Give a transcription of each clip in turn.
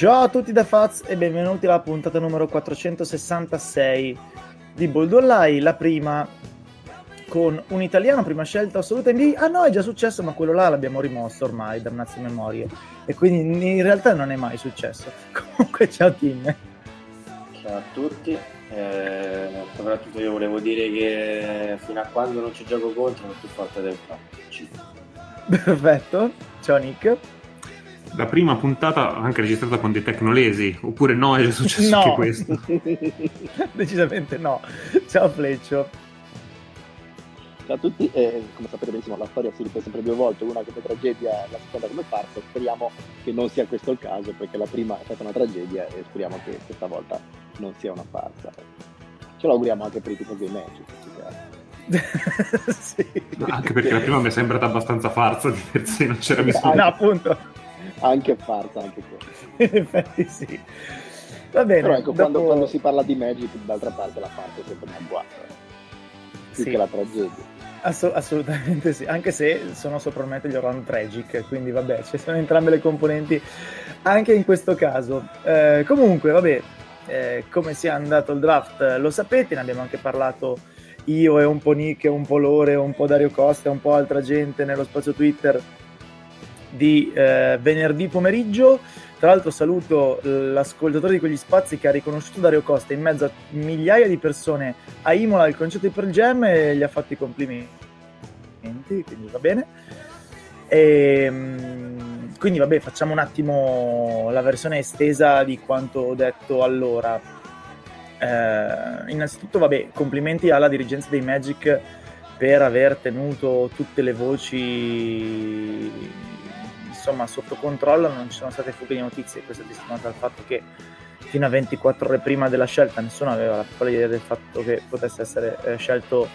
Ciao a tutti da Faz e benvenuti alla puntata numero 466 di Bold Online, la prima con un italiano, prima scelta assoluta in B. Ah no, è già successo, ma quello là l'abbiamo rimosso ormai, damnazio memorie. E quindi in realtà non è mai successo. Comunque ciao Tim. Ciao a tutti. Eh, soprattutto io volevo dire che fino a quando non ci gioco contro non forte del fatto. Perfetto. Ciao Nick la prima puntata anche registrata con dei tecnolesi, oppure no, è successo no. anche questo? Decisamente no. Ciao Fleccio. Ciao a tutti, eh, come sapete benissimo la storia si ripete sempre due volte, una come tragedia e la seconda come farsa, speriamo che non sia questo il caso perché la prima è stata una tragedia e speriamo che questa volta non sia una farsa. Ce l'auguriamo anche per i tifosi dei Magic. sì. Anche perché la prima mi è sembrata abbastanza farsa di per sé, non c'era bisogno. No, appunto anche farsa, anche quello. In effetti sì. Va bene. Però ecco, dopo... quando, quando, si parla di Magic, d'altra parte la farsa è sempre una guarda. Più sì. che la tragedia. Ass- assolutamente sì, anche se sono soprannominati gli Orlando Tragic, quindi vabbè, ci sono entrambe le componenti anche in questo caso. Eh, comunque, vabbè, eh, come sia andato il draft lo sapete, ne abbiamo anche parlato io e un po' Nick, un po' Lore, un po' Dario Costa, un po' altra gente nello spazio Twitter di eh, venerdì pomeriggio. Tra l'altro saluto l'ascoltatore di quegli spazi che ha riconosciuto Dario Costa in mezzo a migliaia di persone a Imola al concerto di Pearl Jam e gli ha fatto i complimenti, quindi va bene. E, ehm, quindi vabbè, facciamo un attimo la versione estesa di quanto ho detto allora. Eh, innanzitutto, vabbè, complimenti alla dirigenza dei Magic per aver tenuto tutte le voci insomma sotto controllo non ci sono state fughe di notizie, questo è testimoniato dal fatto che fino a 24 ore prima della scelta nessuno aveva la piccola idea del fatto che potesse essere eh, scelto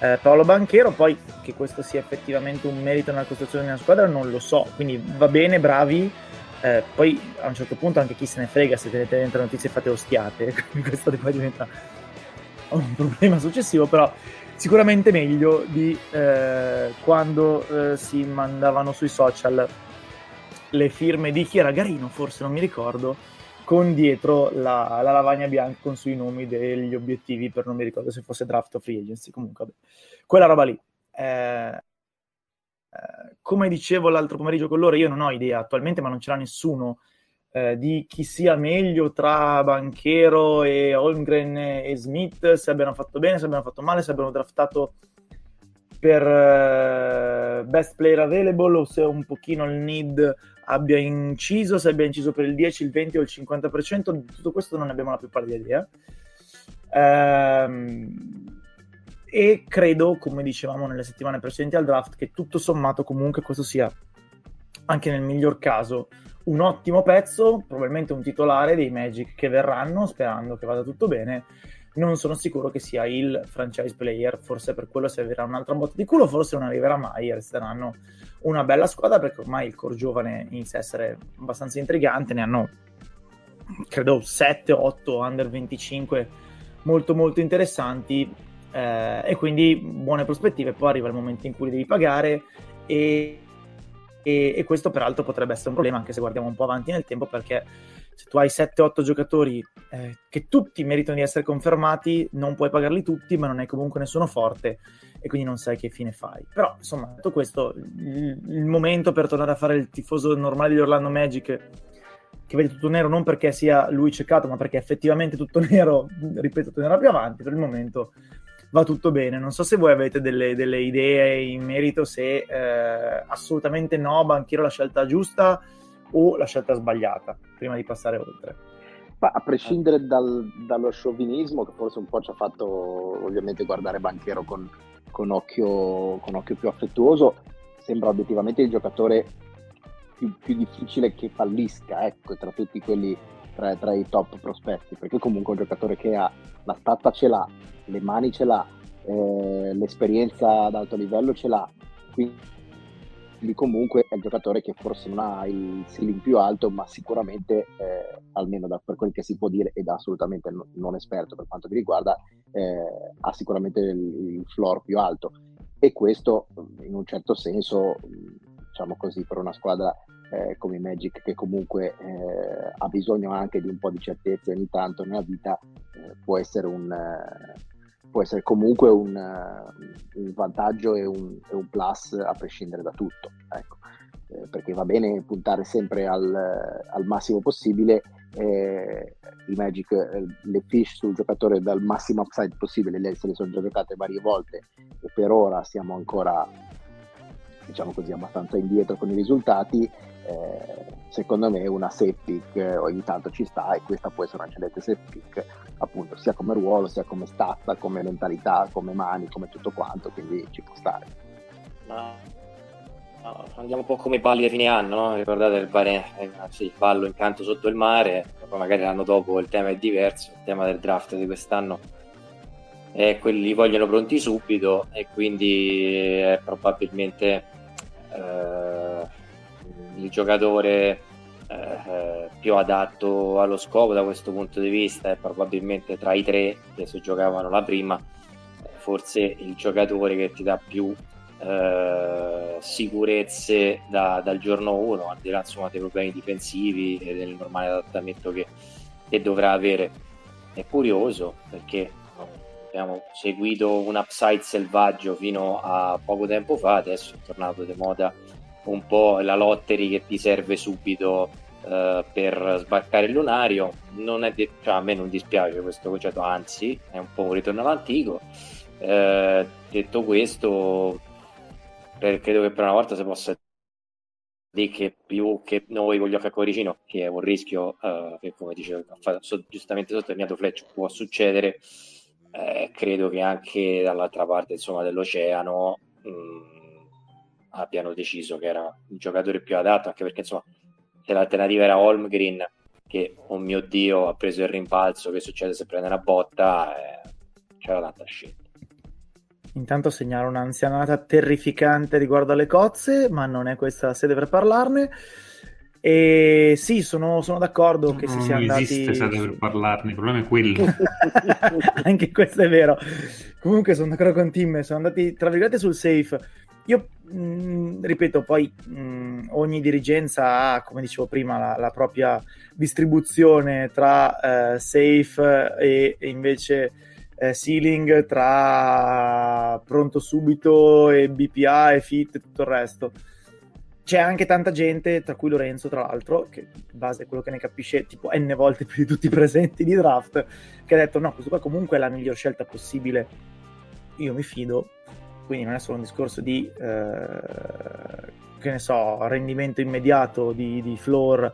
eh, Paolo Banchero, poi che questo sia effettivamente un merito nella costruzione di una squadra non lo so, quindi va bene, bravi, eh, poi a un certo punto anche chi se ne frega se tenete dentro notizie fate ostiate, questo poi diventa un problema successivo, però sicuramente meglio di eh, quando eh, si mandavano sui social le firme di chi era Garino, forse non mi ricordo, con dietro la, la, lavagna bianca con sui nomi degli obiettivi per non mi ricordo se fosse draft o free agency, comunque vabbè. quella roba lì. Eh, eh, come dicevo l'altro pomeriggio con loro, io non ho idea attualmente, ma non ce l'ha nessuno eh, di chi sia meglio tra Banchero e Holmgren e Smith, se abbiano fatto bene, se abbiano fatto male, se abbiano draftato per uh, best player available o se un pochino il need abbia inciso, se abbia inciso per il 10, il 20 o il 50%, di tutto questo non ne abbiamo la più pallida idea. Ehm, e credo, come dicevamo nelle settimane precedenti al draft, che tutto sommato comunque questo sia, anche nel miglior caso, un ottimo pezzo, probabilmente un titolare dei Magic che verranno, sperando che vada tutto bene. Non sono sicuro che sia il franchise player, forse per quello servirà un'altra botta di culo, forse non arriverà mai resteranno una bella squadra perché ormai il core giovane inizia a essere abbastanza intrigante, ne hanno credo 7-8 under 25 molto molto interessanti eh, e quindi buone prospettive, poi arriva il momento in cui devi pagare e, e, e, questo peraltro potrebbe essere un problema anche se guardiamo un po' avanti nel tempo perché se tu hai 7-8 giocatori eh, che tutti meritano di essere confermati, non puoi pagarli tutti, ma non hai comunque nessuno forte e quindi non sai che fine fai. Però, insomma, detto questo, il, il momento per tornare a fare il tifoso normale di Orlando Magic che vede tutto nero non perché sia lui ceccato, ma perché effettivamente tutto nero, ripeto, tornerà più avanti, per il momento va tutto bene. Non so se voi avete delle, delle idee in merito, se eh, assolutamente no, Banchiero la scelta giusta o la scelta sbagliata, prima di passare oltre. Ma a prescindere dal, dallo sciovinismo, che forse un po' ci ha fatto ovviamente guardare Banchero con, con, occhio, con occhio più affettuoso, sembra obiettivamente il giocatore più, più difficile che fallisca, ecco, tra tutti quelli, tra, tra, i top prospetti, perché comunque è un giocatore che ha la statta ce l'ha, le mani ce l'ha, eh, l'esperienza ad alto livello ce l'ha, quindi quindi comunque è il giocatore che forse non ha il ceiling più alto, ma sicuramente, eh, almeno da, per quel che si può dire, ed assolutamente non, esperto per quanto mi riguarda, eh, ha sicuramente il, il, floor più alto. E questo, in un certo senso, diciamo così, per una squadra eh, come i Magic che comunque eh, ha bisogno anche di un po' di certezza ogni tanto nella vita, eh, può essere un può essere comunque un, un vantaggio e un, e un, plus a prescindere da tutto. Ecco. Eh, perché va bene puntare sempre al, al massimo possibile, eh, i Magic, eh, le fish sul giocatore dal massimo upside possibile, le, se le sono già giocate varie volte e per ora siamo ancora diciamo così abbastanza indietro con i risultati eh, secondo me una safe pick eh, ogni tanto ci sta e questa può essere una eccellente safe pick appunto sia come ruolo sia come stazza come mentalità come mani come tutto quanto quindi ci può stare no. No, andiamo un po' come i balli a fine anno no? ricordate il, bare, eh, sì, ballo incanto sotto il mare poi magari l'anno dopo il tema è diverso il tema del draft di quest'anno è quelli li vogliono pronti subito e quindi è probabilmente eh, il giocatore eh, più adatto allo scopo da questo punto di vista è probabilmente tra i tre che si giocavano la prima forse il giocatore che ti dà più eh, sicurezze da, dal giorno 1 al di là insomma, dei problemi difensivi e del normale adattamento che, che dovrà avere. È curioso perché abbiamo seguito un upside selvaggio fino a poco tempo fa adesso è tornato di moda un po' la lottery che ti serve subito uh, per sbarcare il lunario. Non è cioè, a me non dispiace questo concetto, anzi è un po' un ritorno all'antico. Uh, detto questo, per, credo che per una volta si possa dire che più che noi con gli occhi a cuoricino, che è un rischio uh, che come dice so, giustamente sottolineato Fletch può succedere, eh, credo che anche dall'altra parte insomma, dell'oceano mh, mm, abbiano deciso che era il giocatore più adatto, anche perché insomma se l'alternativa era Holmgren, che oh mio dio ha preso il rimpalzo, che succede se prende una botta, eh, c'era tanta scelta. Intanto segnalo un'anzianata terrificante riguardo alle cozze, ma non è questa la sede per parlarne. E sì, sono, sono d'accordo che non si sia andati... Non esiste sede per parlarne, il problema è quello. Anche questo è vero. Comunque sono d'accordo con Tim, sono andati, tra virgolette, sul safe. Io mh, mm, ripeto, poi mh, mm, ogni dirigenza ha, come dicevo prima, la, la propria distribuzione tra eh, safe e, e invece eh, ceiling, tra pronto subito e BPA e fit e tutto il resto. C'è anche tanta gente, tra cui Lorenzo, tra l'altro, che in base a quello che ne capisce tipo n volte più di tutti i presenti di draft, che ha detto no, questo qua comunque è la miglior scelta possibile. Io mi fido, quindi non è solo un discorso di, eh, che ne so, rendimento immediato di, di, floor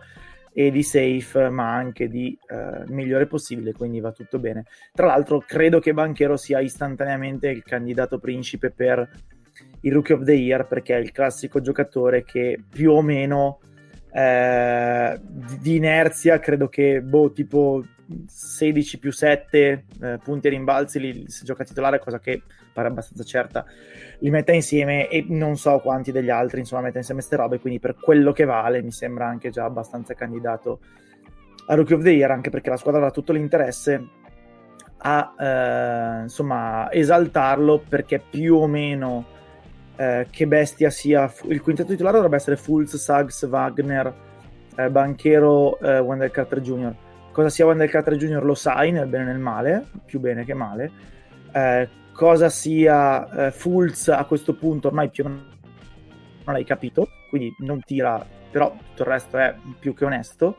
e di safe, ma anche di eh, migliore possibile, quindi va tutto bene. Tra l'altro credo che Banchero sia istantaneamente il candidato principe per il Rookie of the Year, perché è il classico giocatore che più o meno eh, di inerzia credo che boh, tipo 16 più 7 eh, punti e rimbalzi li, se gioca titolare, cosa che pare abbastanza certa, li metta insieme e non so quanti degli altri insomma metta insieme queste robe, quindi per quello che vale mi sembra anche già abbastanza candidato a Rookie of the Year, anche perché la squadra avrà tutto l'interesse a eh, insomma esaltarlo perché più o meno eh, che bestia sia il quintetto titolare dovrebbe essere Fulz, Suggs, Wagner, eh, Banchero, eh, Wendell Carter Jr cosa sia Carter Jr. lo sai nel bene e nel male, più bene che male. Eh, cosa sia eh, Fulz a questo punto ormai più non l'hai capito, quindi non tira, però tutto il resto è più che onesto.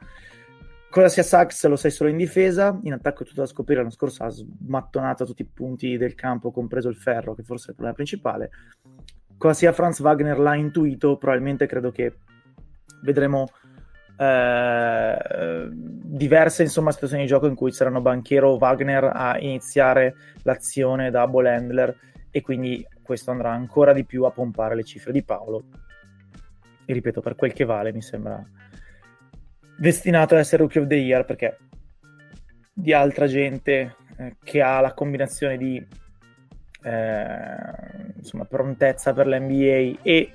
Cosa sia Sachs lo sai solo in difesa, in attacco è tutto da scoprire, l'anno scorso ha smattonato tutti i punti del campo, compreso il ferro, che forse è il problema principale. Cosa sia Franz Wagner l'ha intuito, probabilmente credo che vedremo eh, diverse insomma, situazioni di gioco in cui saranno Banchiero o Wagner a iniziare l'azione da Bolendler e quindi questo andrà ancora di più a pompare le cifre di Paolo. E ripeto per quel che vale mi sembra destinato ad essere Rookie of the Year perché di altra gente eh, che ha la combinazione di eh, insomma, prontezza per l'NBA e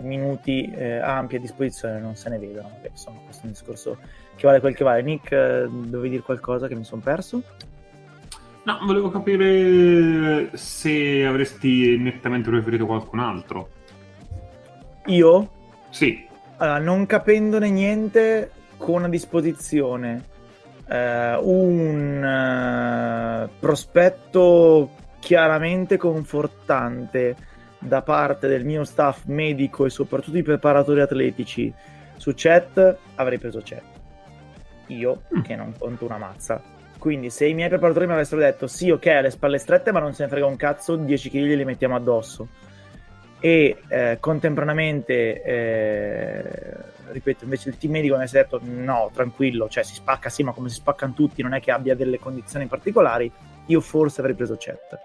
minuti eh, ampi a disposizione non se ne vedono. Beh, insomma, questo è un discorso che vale quel che vale. Nick, eh, dovevi dire qualcosa che mi sono perso? No, volevo capire se avresti nettamente preferito qualcun altro. Io? Sì. allora, non capendone niente, con a disposizione eh, un eh, prospetto chiaramente confortante da parte del mio staff medico e soprattutto i preparatori atletici su chat, avrei preso chat. Io, mm. che non conto una mazza. Quindi se i miei preparatori mi avessero detto sì, ok, alle spalle strette, ma non se ne frega un cazzo, 10 kg li mettiamo addosso. E eh, contemporaneamente, eh, ripeto, invece il team medico mi ha detto no, tranquillo, cioè si spacca sì, ma come si spaccano tutti, non è che abbia delle condizioni particolari, io forse avrei preso chat.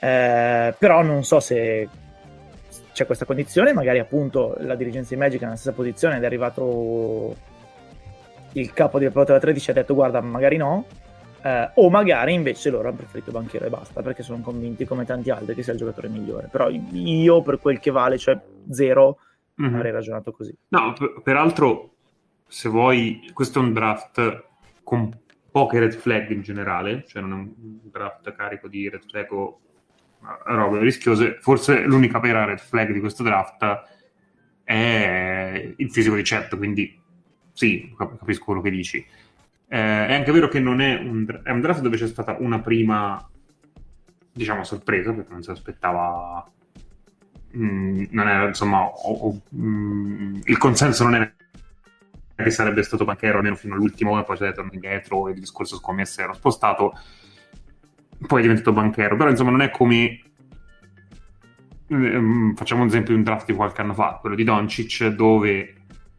Eh, però non so se c'è questa condizione, magari appunto la dirigenza di Magic è nella stessa posizione ed è arrivato il capo di Reporter 13 ha detto guarda magari no. Eh, o magari invece loro hanno preferito Banchero e basta perché sono convinti come tanti altri che sia il giocatore migliore. Però io per quel che vale cioè zero mm-hmm. avrei ragionato così. No per, peraltro se vuoi questo è un draft con poche red flag in generale cioè non è un draft carico di red flag o robe rischiose forse l'unica vera red flag di questo draft è il fisico di Chet quindi sì, capisco quello che dici. Eh, è anche vero che non è un, è un draft dove c'è stata una prima, diciamo, sorpresa, perché non si aspettava... Mm, non era, insomma, o, o, mm, il consenso non era che sarebbe stato banchero almeno fino all'ultimo e poi c'è tornato indietro e il discorso scommesse era spostato poi è diventato banchero però insomma non è come ehm, facciamo un esempio di un draft di qualche anno fa quello di Doncic dove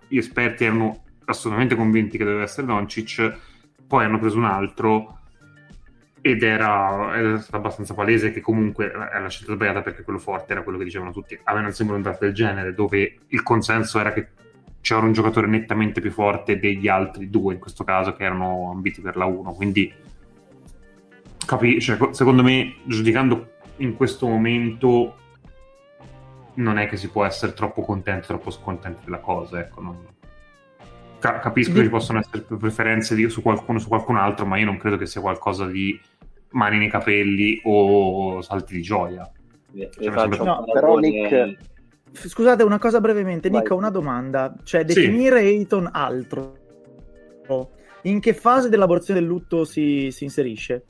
gli esperti erano assolutamente convinti che doveva essere Doncic, poi hanno preso un altro ed era, era stato abbastanza palese che comunque era la scelta sbagliata perché quello forte era quello che dicevano tutti. A me non sembra un draft del genere dove il consenso era che c'era un giocatore nettamente più forte degli altri due in questo caso che erano ambiti per la 1 quindi capi- cioè, secondo me giudicando in questo momento non è che si può essere troppo contenti troppo scontenti della cosa ecco non, capisco che ci possono essere preferenze di, su qualcuno su qualcun altro, ma io non credo che sia qualcosa di mani nei capelli o salti di gioia. Cioè, no, però Nick... Scusate, una cosa brevemente, Vai. Nick, ho una domanda. Cioè, definire sì. Ayton altro, in che fase dell'elaborazione del lutto si, si inserisce?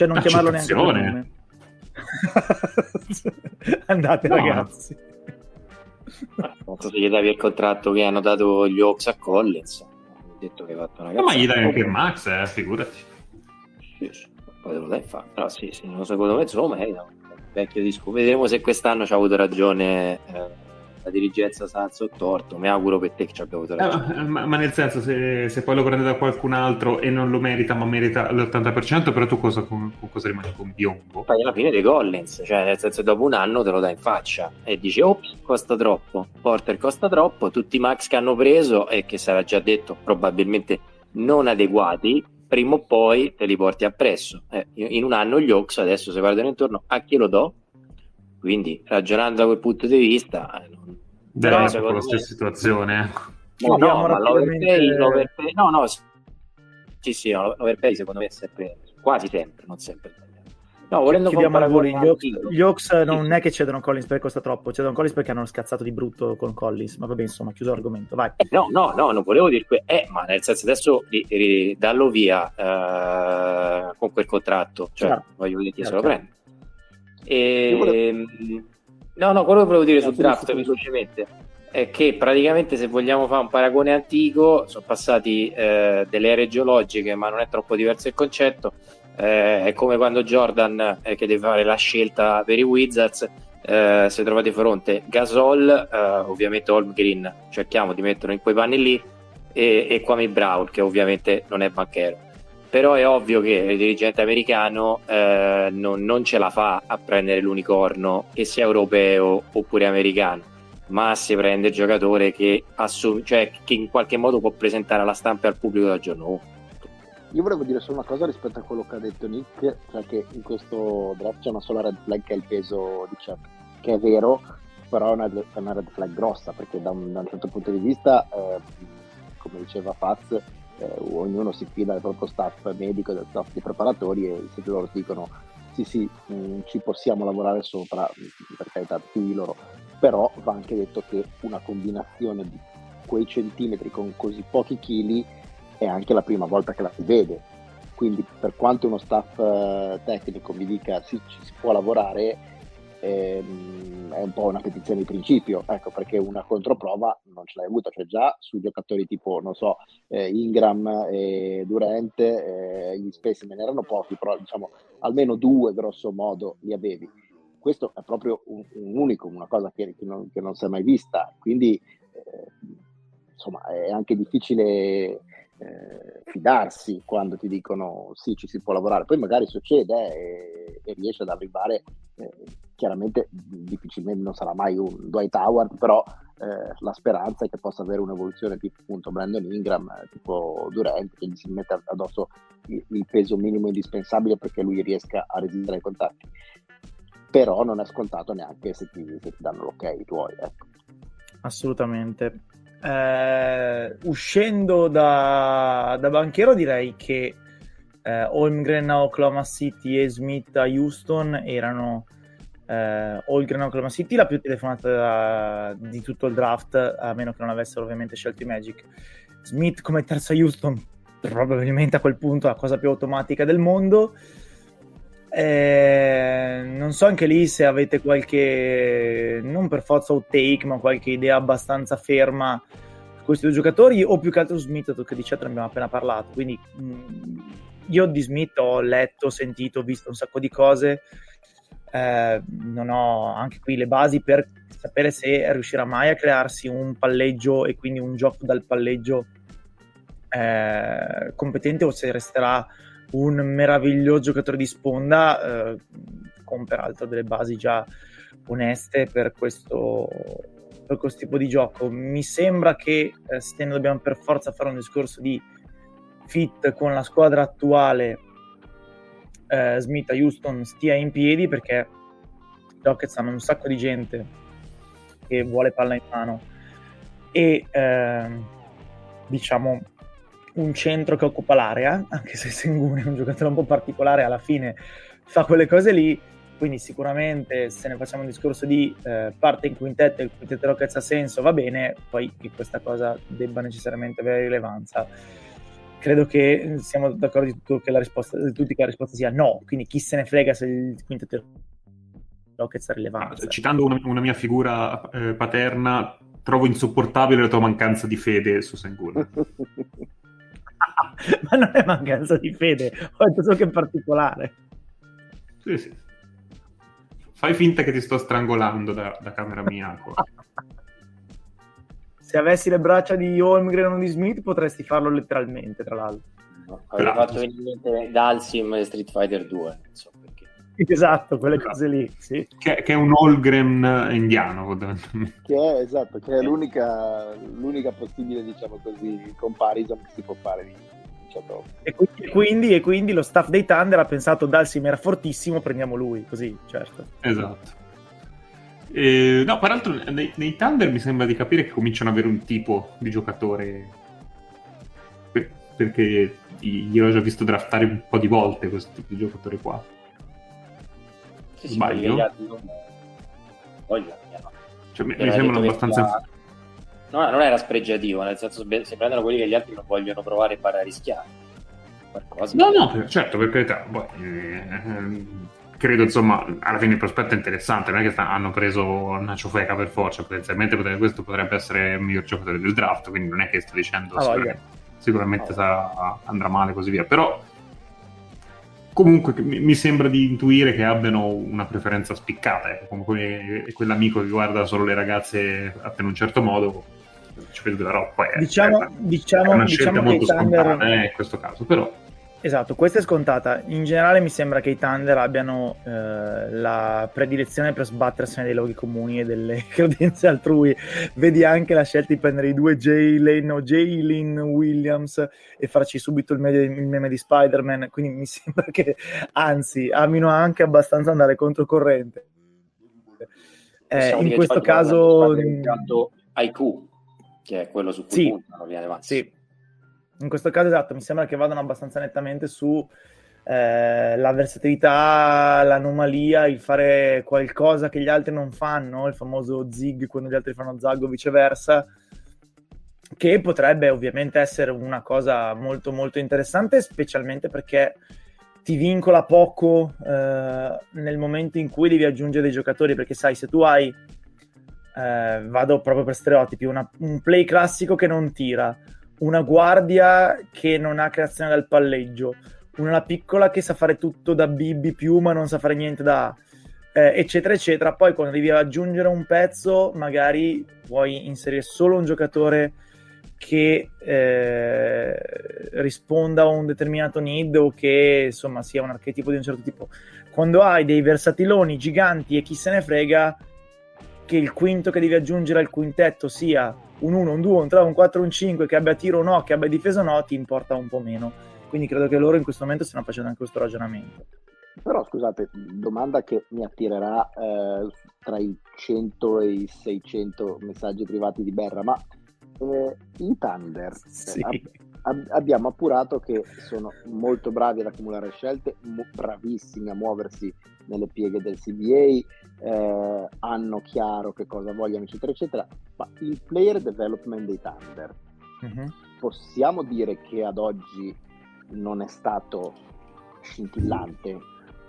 Cioè, non chiamarlo neanche per nome. Andate, no. ragazzi. Non so se gli davi il contratto che hanno dato gli Oaks a Collins. Ho detto che hai fatto una no, ma gli dai anche il Max, eh, figurati. Sì, sì. Poi te lo dai fare. Però sì, sì, secondo me insomma è un vecchio disco. Vedremo se quest'anno ci ha avuto ragione. Eh la dirigenza sa torto, mi auguro per te che ci abbia avuto ragione. Eh, ma, ma, nel senso, se, se, poi lo prende da qualcun altro e non lo merita, ma merita l'80%, però tu cosa, con, con cosa rimani con Biombo? Fai alla fine dei Collins, cioè nel senso dopo un anno te lo dai in faccia e dici, oh, costa troppo, Porter costa troppo, tutti i max che hanno preso e che sarà già detto probabilmente non adeguati, prima o poi te li porti appresso. Eh, in un anno gli Oaks adesso si guardano intorno a chi lo do? Quindi ragionando da quel punto di vista, eh, però secondo la stessa situazione. Ecco. No, no, ma l'overpay, l'overpay, no, no, sì, sì, no, l'overpay secondo me è sempre, quasi sempre, non sempre. No, volendo Chiediamo a voi, gli Oaks, gli Oaks non è che cedono Collins perché costa troppo, cedono Collins perché hanno scazzato di brutto con Collins, ma vabbè, insomma, chiuso l'argomento, vai. Eh, no, no, no, non volevo dire que- eh, ma nel senso adesso ri- ri- dallo via eh, con quel contratto, cioè, certo. voglio vedere chi se lo prende. E, volevo... No, no, quello che volevo dire sul draft velocemente è che praticamente se vogliamo fare un paragone antico sono passati eh, delle ere geologiche ma non è troppo diverso il concetto. Eh, è come quando Jordan eh, che deve fare la scelta per i Wizards eh, si è trovato di fronte Gasol eh, ovviamente Holmgreen cerchiamo di metterlo in quei panni lì e, e Kwame Brown che ovviamente non è banchero però è ovvio che il dirigente americano eh, non, non, ce la fa a prendere l'unicorno, che sia europeo oppure americano, ma si prende il giocatore che, assum- cioè, che in qualche modo può presentare alla stampa e al pubblico dal giorno 1. Io volevo dire solo una cosa rispetto a quello che ha detto Nick, cioè che in questo draft c'è una sola red flag che è il peso di Chuck, che è vero, però è una, una red flag grossa, perché da un, da un certo punto di vista, eh, come diceva Faz, eh, ognuno si fida del proprio staff medico del staff di preparatori e se loro dicono sì sì mh, mm, ci possiamo lavorare sopra, per carità più di loro. però va anche detto che una combinazione di quei centimetri con così pochi chili è anche la prima volta che la si vede. Quindi per quanto uno staff eh, tecnico mi dica sì, ci si può lavorare, ehm, è un po' una petizione di principio, ecco perché una controprova non ce l'hai avuta, cioè già su giocatori tipo, non so, eh, Ingram e Durante, eh, gli specimen erano pochi, però diciamo almeno due grosso modo li avevi. Questo è proprio un, un unico, una cosa che, che, non, che, non, si è mai vista, quindi eh, insomma è anche difficile eh, fidarsi quando ti dicono sì, ci si può lavorare. Poi magari succede eh, e, riesce ad arrivare, eh, chiaramente difficilmente non sarà mai un Dwight Howard, però eh, la speranza è che possa avere un'evoluzione tipo appunto Brandon Ingram, tipo Durant, che gli si mette addosso il, il peso minimo indispensabile perché lui riesca a resistere ai contatti. Però non è scontato neanche se ti, se ti danno l'ok i tuoi. Ecco. Assolutamente eh, uscendo da, da, banchiero direi che eh, Holmgren a Oklahoma City e Smith a Houston erano eh, Holmgren a Oklahoma City la più telefonata di tutto il draft a meno che non avessero ovviamente scelto i Magic. Smith come terzo a Houston probabilmente a quel punto la cosa più automatica del mondo eh, non so anche lì se avete qualche, non per forza outtake, ma qualche idea abbastanza ferma su questi due giocatori, o più che altro Smith, che di certo ne abbiamo appena parlato. Quindi mh, mm, io di Smith ho letto, sentito, visto un sacco di cose. Eh, non ho anche qui le basi per sapere se riuscirà mai a crearsi un palleggio e quindi un gioco dal palleggio eh, competente o se resterà un meraviglioso giocatore di sponda, eh, con peraltro delle basi già oneste per questo, per questo tipo di gioco. Mi sembra che eh, se ne dobbiamo per forza fare un discorso di fit con la squadra attuale, eh, Smith a Houston stia in piedi perché i Rockets hanno un sacco di gente che vuole palla in mano e ehm, diciamo un centro che occupa l'area, anche se Sengun è un giocatore un po' particolare, alla fine fa quelle cose lì, quindi sicuramente se ne facciamo un discorso di eh, parte in quintetto e il quintetto Rockets ha senso, va bene, poi che questa cosa debba necessariamente avere rilevanza. Credo che siamo d'accordo di, tutto che la risposta, di tutti che la risposta sia no, quindi chi se ne frega se il quintetto Rockets ha rilevanza. Citando una, una mia figura eh, paterna, trovo insopportabile la tua mancanza di fede su Sengun. ma non è mancanza di fede, ho detto solo che è particolare. Sì, sì. Fai finta che ti sto strangolando da, da camera mia. Se avessi le braccia di Holmgren o di Smith potresti farlo letteralmente, tra l'altro. No, fatto venire in mente Dalsim e Street Fighter 2, insomma. Esatto, quelle esatto. cose lì, sì. Che, che, è un Holgren indiano, Che è, esatto, che è l'unica, l'unica possibile, diciamo così, comparison che si può fare di, e quindi, e quindi, lo staff dei Thunder ha pensato Dalsim era fortissimo, prendiamo lui, così, certo. Esatto. Eh, no, peraltro nei, nei, Thunder mi sembra di capire che cominciano ad avere un tipo di giocatore per, perché io ho già visto draftare un po' di volte questo tipo di giocatore qua. Sì, Sbaglio? Sì, Voglio, cioè, mi, mi sembrano abbastanza... No, non era spregiativo, nel senso si prendono quelli che gli altri non vogliono provare e fare a rischiare. Qualcosa no, no, per, certo, per carità. Poi, eh, credo, insomma, alla fine il prospetto è interessante. Non è che sta, hanno preso una ciofeca per forza, potenzialmente potrebbe, questo potrebbe essere il miglior giocatore del draft, quindi non è che sto dicendo ah, sicuramente, sicuramente sarà, andrà male e così via. Però comunque mi sembra di intuire che abbiano una preferenza spiccata, ecco, come que- quell'amico che guarda solo le ragazze fatte in un certo modo, ci vedo roba. Poi diciamo, è, diciamo, è una diciamo scelta molto Thunder... scontata eh, in questo caso, però Esatto, questa è scontata. In generale mi sembra che i Thunder abbiano eh, la predilezione per sbattersene dei luoghi comuni e delle credenze altrui. Vedi anche la scelta di prendere i due Jalen o Jalen Williams e farci subito il, meme, il meme di Spider-Man. Quindi mi sembra che, anzi, amino anche abbastanza andare controcorrente. Eh, in questo caso... IQ, che è quello su cui sì, puntano gli Sì in questo caso esatto, mi sembra che vadano abbastanza nettamente su eh, la versatilità, l'anomalia, il fare qualcosa che gli altri non fanno, il famoso zig quando gli altri fanno zag o viceversa, che potrebbe ovviamente essere una cosa molto molto interessante, specialmente perché ti vincola poco eh, nel momento in cui devi aggiungere dei giocatori, perché sai, se tu hai, eh, vado proprio per stereotipi, una, un play classico che non tira, una guardia che non ha creazione dal palleggio, una piccola che sa fare tutto da BB più ma non sa fare niente da A, eh, eccetera eccetera, poi quando devi aggiungere un pezzo magari puoi inserire solo un giocatore che eh, risponda a un determinato need o che insomma sia un archetipo di un certo tipo. Quando hai dei versatiloni giganti e chi se ne frega, che il quinto che devi aggiungere al quintetto sia un 1, un 2, un 3, un 4, un 5, che abbia tiro o no, che abbia difesa o no, ti importa un po' meno. Quindi credo che loro in questo momento stiano facendo anche questo ragionamento. Però scusate, domanda che mi attirerà eh, tra i 100 e i 600 messaggi privati di Berra, ma eh, i Thunder sì. eh, ab- abbiamo appurato che sono molto bravi ad accumulare scelte, mo- bravissimi a muoversi nelle pieghe del CBA, eh, hanno chiaro che cosa vogliono, eccetera, eccetera. Ma il player development dei Thunder, mm-hmm. possiamo dire che ad oggi non è stato scintillante?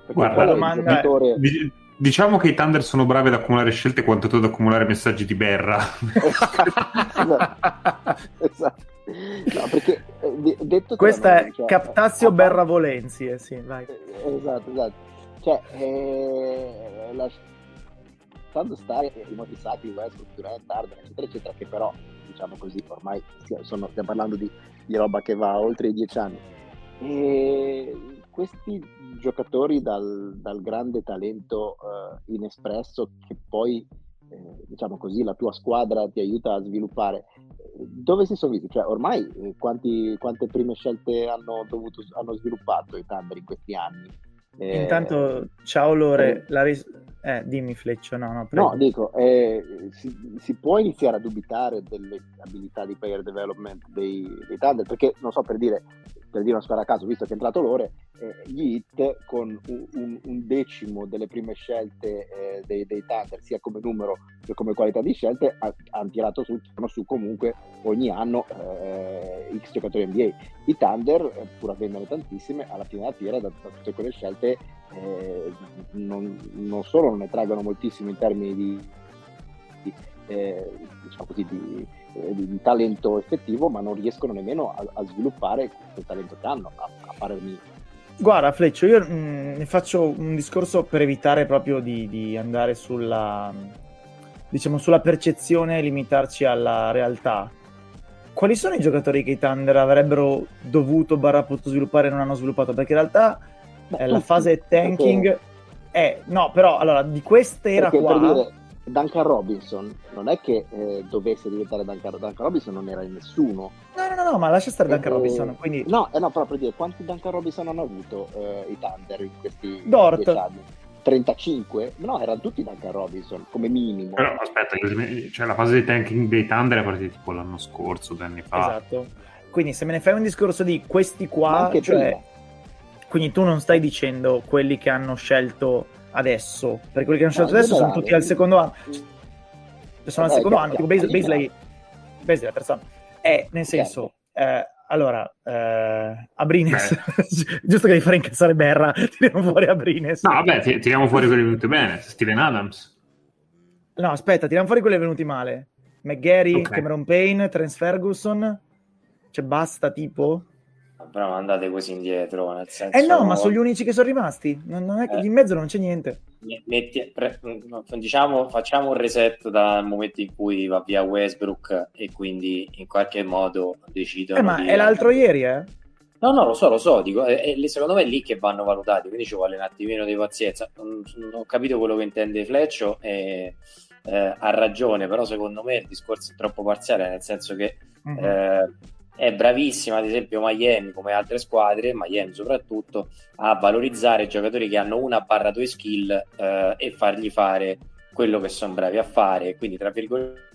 Perché Guarda, la domanda giocatore... è... Diciamo che i Thunder sono bravi ad accumulare scelte quanto tu ad accumulare messaggi di berra. esatto. esatto. No, perché, eh, detto Questa è cioè, Captazio a... Berra Volenzi, eh, sì, vai. Esatto, esatto. Cioè, eh, lasciando stare i modi sacri, Westbrook, Durant, Harden, eccetera, eccetera, che però, diciamo così, ormai sono, stiamo parlando di, di roba che va oltre i dieci anni. E questi giocatori dal, dal grande talento uh, inespresso che poi eh, diciamo così la tua squadra ti aiuta a sviluppare dove si sono visti? Cioè, ormai eh, quanti, quante prime scelte hanno, dovuto, hanno sviluppato i Thunder in questi anni? Eh, Intanto, ciao Lore, la ris- eh, dimmi Fleccio, no, no, prego. No, dico, eh, si, si, può iniziare a dubitare delle abilità di player development dei, dei Thunder, perché, non so, per dire, per dire una squadra a caso, visto che è entrato Lore, eh, gli hit con un, un, decimo delle prime scelte eh, dei, dei Thunder, sia come numero che come qualità di scelte, hanno tirato su, su comunque ogni anno eh, X giocatori NBA. I Thunder, eh, pur avendone tantissime, alla fine della fiera, da, da tutte quelle scelte, eh, non, non, solo non ne traggono moltissimo in termini di, di eh, diciamo così, di di, talento effettivo, ma non riescono nemmeno a, a sviluppare quel talento che hanno, a, a parermi. Guarda, Fleccio, io mh, mm, ne faccio un discorso per evitare proprio di, di andare sulla, diciamo, sulla percezione e limitarci alla realtà. Quali sono i giocatori che i Thunder avrebbero dovuto barra potuto sviluppare e non hanno sviluppato? Perché in realtà eh, la fase tanking perché... è... No, però, allora, di quest'era perché, qua... Per dire Duncan Robinson non è che eh, dovesse diventare Duncan, Duncan Robinson non era in nessuno no no no, no ma lascia stare Duncan eh, Robinson quindi... no, eh, no però per dire quanti Duncan Robinson hanno avuto eh, i Thunder in questi Dort. anni 35? No, erano tutti Duncan Robinson come minimo. Però aspetta, cioè la fase di tanking dei Thunder è partita tipo l'anno scorso, due anni fa. Esatto. Quindi se me ne fai un discorso di questi qua, cioè, prima. quindi tu non stai dicendo quelli che hanno scelto adesso, perché quelli che hanno scelto no, adesso sono tutti al secondo anno. Sono al secondo anno, tipo Baisley, Baisley la terza anno. Eh, nel senso, eh, allora, eh, Abrines, giusto che devi fare incazzare Berra, tiriamo fuori Abrines. No, vabbè, tiriamo fuori quelli venuti bene, Steven Adams. No, aspetta, tiriamo fuori quelli venuti male. McGarry, okay. Cameron Payne, Trent Ferguson. Cioè, basta, tipo? Però andate così indietro. Nel senso, eh no, ma sono gli unici che sono rimasti. Non, non è che eh, in mezzo non c'è niente. Metti, pre, diciamo, facciamo un reset dal momento in cui va via Westbrook e quindi in qualche modo decidono. Eh, ma di... è l'altro ieri, eh? No, no, lo so, lo so, dico, è, è, secondo me è lì che vanno valutati, quindi ci vuole un attimino di pazienza. Non, non ho capito quello che intende Fleccio e eh, ha ragione, però secondo me il discorso è troppo parziale, nel senso che mm-hmm. eh, è bravissima, ad esempio Miami come altre squadre, Miami soprattutto, a valorizzare giocatori che hanno una barra due skill eh, e fargli fare quello che sono bravi a fare, quindi tra virgolette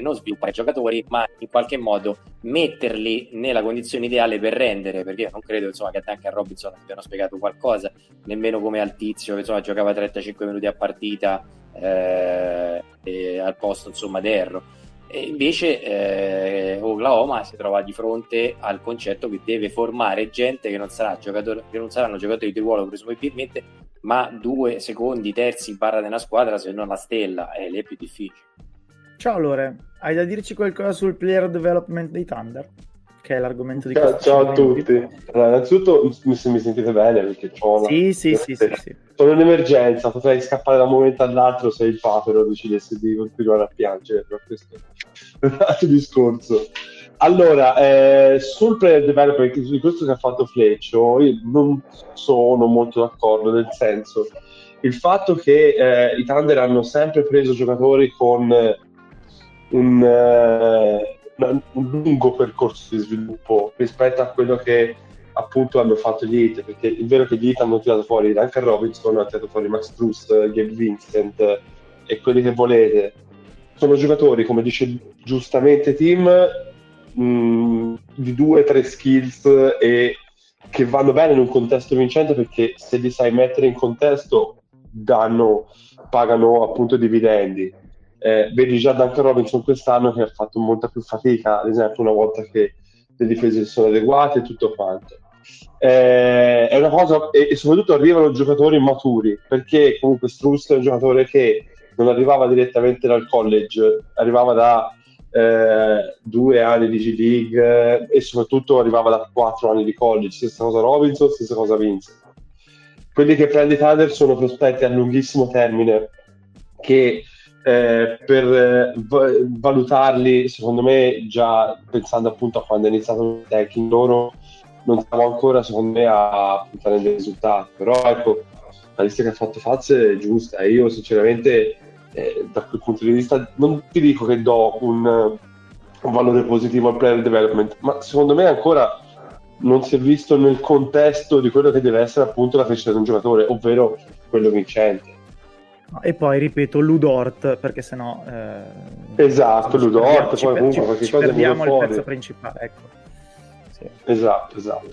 non sviluppare giocatori, ma in qualche modo metterli nella condizione ideale per rendere, perché io non credo insomma, che anche a Robinson abbiano spiegato qualcosa, nemmeno come al tizio che insomma, giocava 35 minuti a partita eh, al posto insomma di Erro. E invece eh, Oklahoma si trova di fronte al concetto che deve formare gente che non, sarà che non saranno giocatori di ruolo presumibilmente, ma due secondi, terzi in barra della squadra, se non la stella, e lì è più difficile. Ciao Lore, hai da dirci qualcosa sul player development dei Thunder? Che è l'argomento di ciao, ciao a tutti. Allora, innanzitutto se mi sentite bene perché ho una... sì, sì, sì, sì, sì. Sono un'emergenza, potrei scappare da un momento all'altro se il papero decidesse di continuare a piangere, però questo è un altro discorso. Allora, eh, sul player development, di questo che ha fatto Fleccio, io non sono molto d'accordo, nel senso, il fatto che eh, i Thunder hanno sempre preso giocatori con un, eh, un, lungo percorso di sviluppo rispetto a quello che appunto hanno fatto gli Heat, perché è vero che gli Heat hanno tirato fuori Duncan Robinson, hanno tirato fuori Max Trust, Gabe Vincent e quelli che volete. Sono giocatori, come dice giustamente Tim, mh, di due o tre skills e che vanno bene in un contesto vincente perché se li sai mettere in contesto danno, pagano appunto dividendi eh, vedi già Duncan Robinson quest'anno che ha fatto molta più fatica, ad esempio, una volta che le difese sono adeguate e tutto quanto. Eh, è una cosa, e, e, soprattutto arrivano giocatori maturi, perché comunque Struss è un giocatore che non arrivava direttamente dal college, arrivava da eh, due anni di G League e soprattutto arrivava da quattro anni di college, stessa cosa Robinson, stessa cosa Vincent. Quelli che prende Thunder sono prospetti a lunghissimo termine che eh, per eh, valutarli, secondo me, già pensando appunto a quando è iniziato il tecnico, loro non siamo ancora, secondo me, a puntare dei risultati. Però ecco, la lista che ha fatto Faz è giusta io sinceramente eh, da quel punto di vista non ti dico che do un, un valore positivo al player development, ma secondo me ancora non si è visto nel contesto di quello che deve essere appunto la crescita di un giocatore, ovvero quello vincente. E poi ripeto Ludort perché sennò eh, esatto Ludort ci, poi ci, comunque ci, ci perdiamo il pezzo principale ecco. Sì. esatto esatto.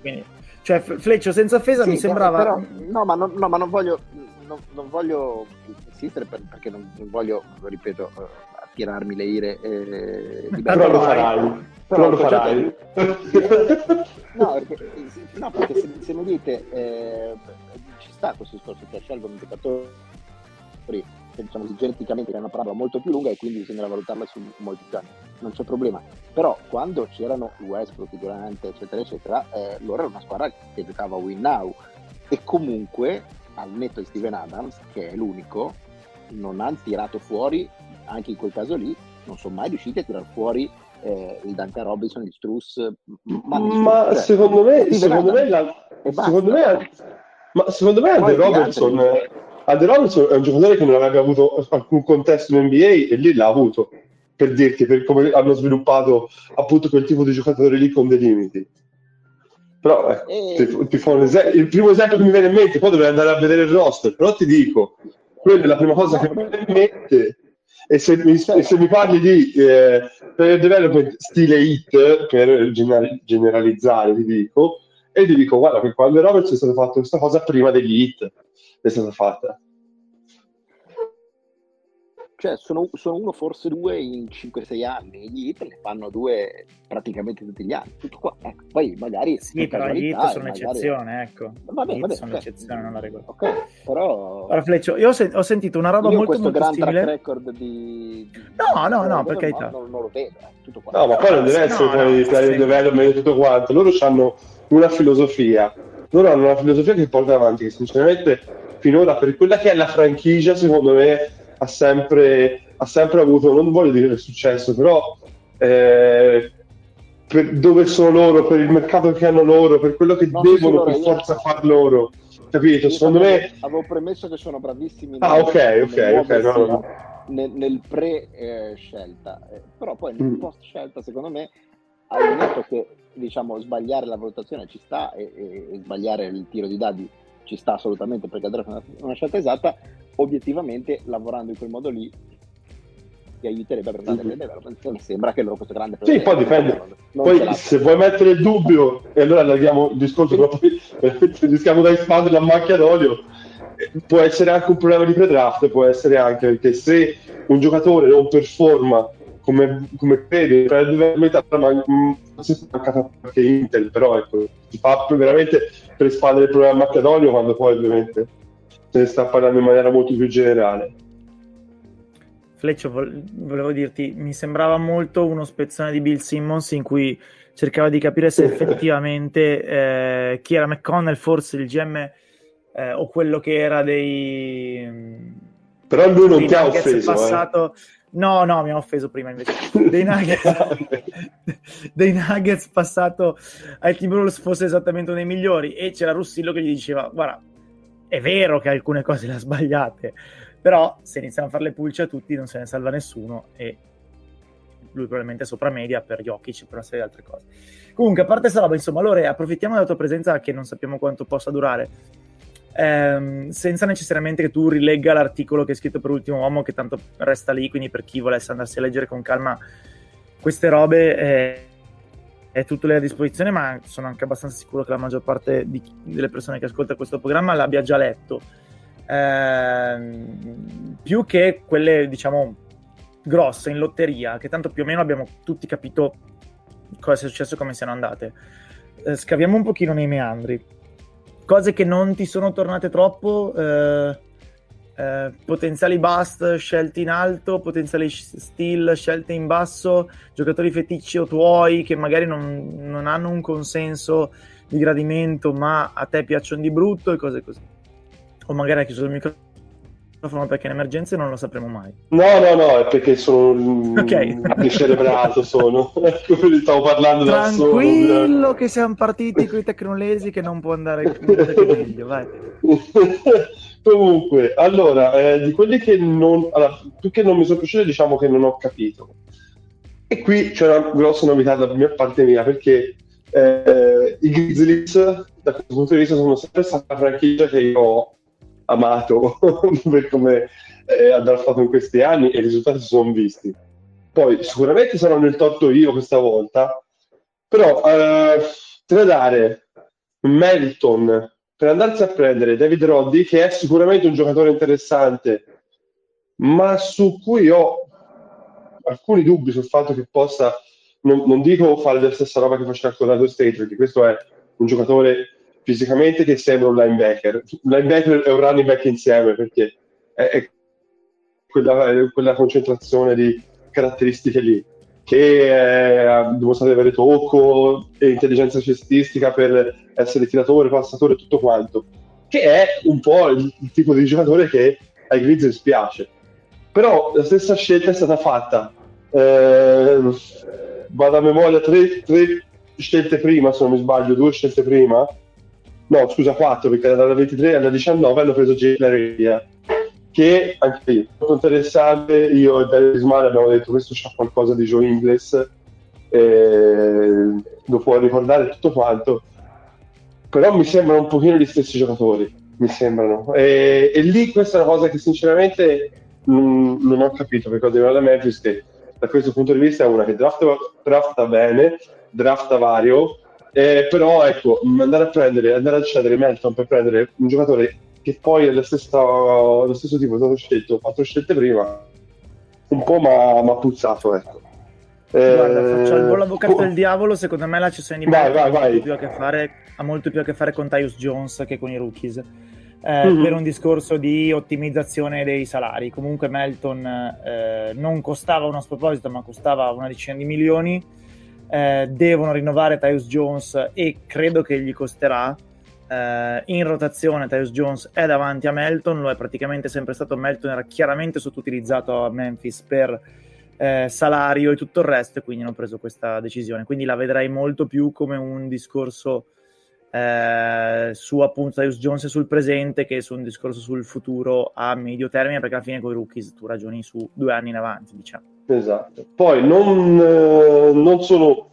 Quindi, cioè Fleccio senza offesa sì, mi sembrava però, no, ma non, no ma non voglio non, non voglio insistere per, perché non, non, voglio ripeto uh, attirarmi le ire eh, di però lo farai. Però lo farai. No perché, no, perché se, se mi dite eh, sta questo discorso che scelgono giocatori che diciamo geneticamente che hanno una parola molto più lunga e quindi bisogna valutarla su molti piani, non c'è problema. Però quando c'erano Westbrook, Durant, eccetera, eccetera, eh, loro erano una squadra che giocava win now e comunque al netto di Steven Adams, che è l'unico, non hanno tirato fuori, anche in quel caso lì, non sono mai riusciti a tirar fuori eh, il Duncan Robinson, il Struss. Ma, ma cioè, secondo me, secondo me, la, secondo me ma secondo me Andy Robertson, Andy Robertson è un giocatore che non avrebbe avuto alcun contesto in NBA e lì l'ha avuto, per dirti, per come hanno sviluppato appunto quel tipo di giocatore lì con dei limiti. Però eh, e... ti, ti fa esempio, il primo esempio che mi viene in mente, poi dovrei andare a vedere il roster, però ti dico, quella è la prima cosa che mi viene in mente. E se mi, se mi parli di eh, development stile hit, per generalizzare, ti dico, e ti dico guarda che quando Roberts è stato fatto questa cosa prima degli hit è stata fatta cioè sono, sono, uno forse due in 5-6 anni. Gli hit ne fanno due praticamente tutti gli anni. Tutto qua. Ecco. poi magari sì però gli hit sono un'eccezione ecco. Vabbè, vabbè, sono un'eccezione non la regola ok però allora Fleccio io ho, sen- ho sentito una roba io molto questo molto gran simile track record di, di no no no per carità. non, non, lo vedo eh. tutto qua. No ma poi non deve essere no, no, player development e tutto quanto. Loro hanno una filosofia. Loro hanno una filosofia che porta avanti, che sinceramente finora per quella che è la franchigia, secondo me, ha sempre, ha sempre avuto, non voglio dire successo, però eh, per dove sono loro, per il mercato che hanno loro, per quello che no, devono per forza far loro. Capito? Secondo me... Avevo premesso che sono bravissimi. Ah, ok, ok, ok. No, no. Nel, nel pre-scelta, eh, però poi nel mm. post-scelta, secondo me, al netto che diciamo, sbagliare la valutazione ci sta e, e, e, sbagliare il tiro di dadi ci sta assolutamente perché andrà una, una scelta esatta, obiettivamente lavorando in quel modo lì ti aiuterebbe a prendere nel development, mi sembra che loro questo grande Sì, poi dipende. Poi se vuoi mettere il dubbio, e allora allarghiamo il discorso, però poi rischiamo di espandere la macchia d'olio, può essere anche un problema di pre-draft, può essere anche perché se un giocatore non performa come, come credi, metà, ma forse è mancata anche Intel, però ecco, si fa veramente per espandere il problema macchia d'olio quando poi ovviamente se ne sta parlando in maniera molto più generale. Fleccio, volevo dirti, mi sembrava molto uno spezzone di Bill Simmons in cui cercava di capire se effettivamente eh, chi era McConnell, forse il GM eh, o quello che era dei... Però lui non ti ha offeso. Passato... Eh. No, no, mi ha offeso prima invece. Dei Nuggets, dei nuggets passato ai Timberwolves fosse esattamente uno dei migliori e c'era Russillo che gli diceva, guarda, è vero che alcune cose le ha sbagliate, però se iniziamo a fare le pulce a tutti non se ne salva nessuno e lui probabilmente è sopra media per gli occhi, per una serie di altre cose. Comunque, a parte questa roba, insomma, allora approfittiamo della tua presenza che non sappiamo quanto possa durare ehm, senza necessariamente che tu rilegga l'articolo che hai scritto per Ultimo Uomo, che tanto resta lì, quindi per chi volesse andarsi a leggere con calma queste robe eh, è tutto lì a disposizione, ma sono anche abbastanza sicuro che la maggior parte di, delle persone che ascolta questo programma l'abbia già letto. Eh, più che quelle, diciamo, grosse in lotteria, che tanto più o meno abbiamo tutti capito cosa sia successo e come siano andate. Eh, scaviamo un pochino nei meandri cose che non ti sono tornate troppo, eh, eh, potenziali bust scelti in alto, potenziali steal scelte in basso, giocatori feticci o tuoi che magari non, non hanno un consenso di gradimento ma a te piacciono di brutto e cose così. O magari hai chiuso il microfono perché in emergenze non lo sapremo mai. No, no, no, è perché sono okay. celebrato sono. Stavo parlando da solo. Tranquillo che siamo partiti con i tecnolesi che non può andare meglio, vai. Comunque, allora, eh, di quelli che non... Allora, più che non mi sono piaciuti, diciamo che non ho capito. E qui c'è una grossa novità da mia parte mia, perché eh, i Grizzlies, da questo punto di vista, sono sempre stata una franchigia che io ho amato per come eh, ha draftato in questi anni e i risultati si sono visti. Poi sicuramente sarò nel torto io questa volta, però eh, tradare Melton per andarsi a prendere David Roddy, che è sicuramente un giocatore interessante, ma su cui ho alcuni dubbi sul fatto che possa, non, non dico fare la stessa roba che faceva con Colorado State, perché questo è un giocatore fisicamente che sembra un linebacker. Un linebacker e un running back insieme perché è, è, quella, è quella, concentrazione di caratteristiche lì che ha dimostrato di avere tocco e intelligenza cestistica per essere tiratore, passatore, tutto quanto, che è un po' il, il tipo di giocatore che ai Grizzlies piace. Però la stessa scelta è stata fatta. Eh, vado a memoria tre, tre scelte prima, se non mi sbaglio, due scelte prima, no scusa 4 perché dalla 23 alla 19 hanno preso Jalen che anche lì molto interessante. Io e Dario Ismail abbiamo detto questo c'ha qualcosa di Joe Ingles lo può ricordare tutto quanto. Però mi sembrano un pochino gli stessi giocatori mi sembrano. E, e lì questa è una cosa che sinceramente non, non ho capito perché ho detto Memphis che da questo punto di vista è una che drafta, drafta bene drafta vario eh, però ecco, andare a prendere, andare a cedere Melton per prendere un giocatore che poi è lo stesso tipo, è stato scelto quattro scelte prima, un po' mi ha puzzato, ecco. Guarda, faccio il buon avvocato oh. del diavolo. Secondo me la cessione di Melton ha, ha, molto più a che fare con Tyus Jones che con i rookies. Eh, mm-hmm. Per un discorso di ottimizzazione dei salari. Comunque, Melton eh, non costava uno sproposito, ma costava una decina di milioni eh, devono rinnovare Tyus Jones e credo che gli costerà. Eh, in rotazione Tyus Jones è davanti a Melton, lo è praticamente sempre stato. Melton era chiaramente sottoutilizzato a Memphis per eh, salario e tutto il resto, e quindi hanno preso questa decisione. Quindi la vedrei molto più come un discorso eh, su appunto Tyus Jones sul presente che su un discorso sul futuro a medio termine, perché alla fine con i rookies tu ragioni su due anni in avanti, diciamo. Esatto. Poi non, eh, non sono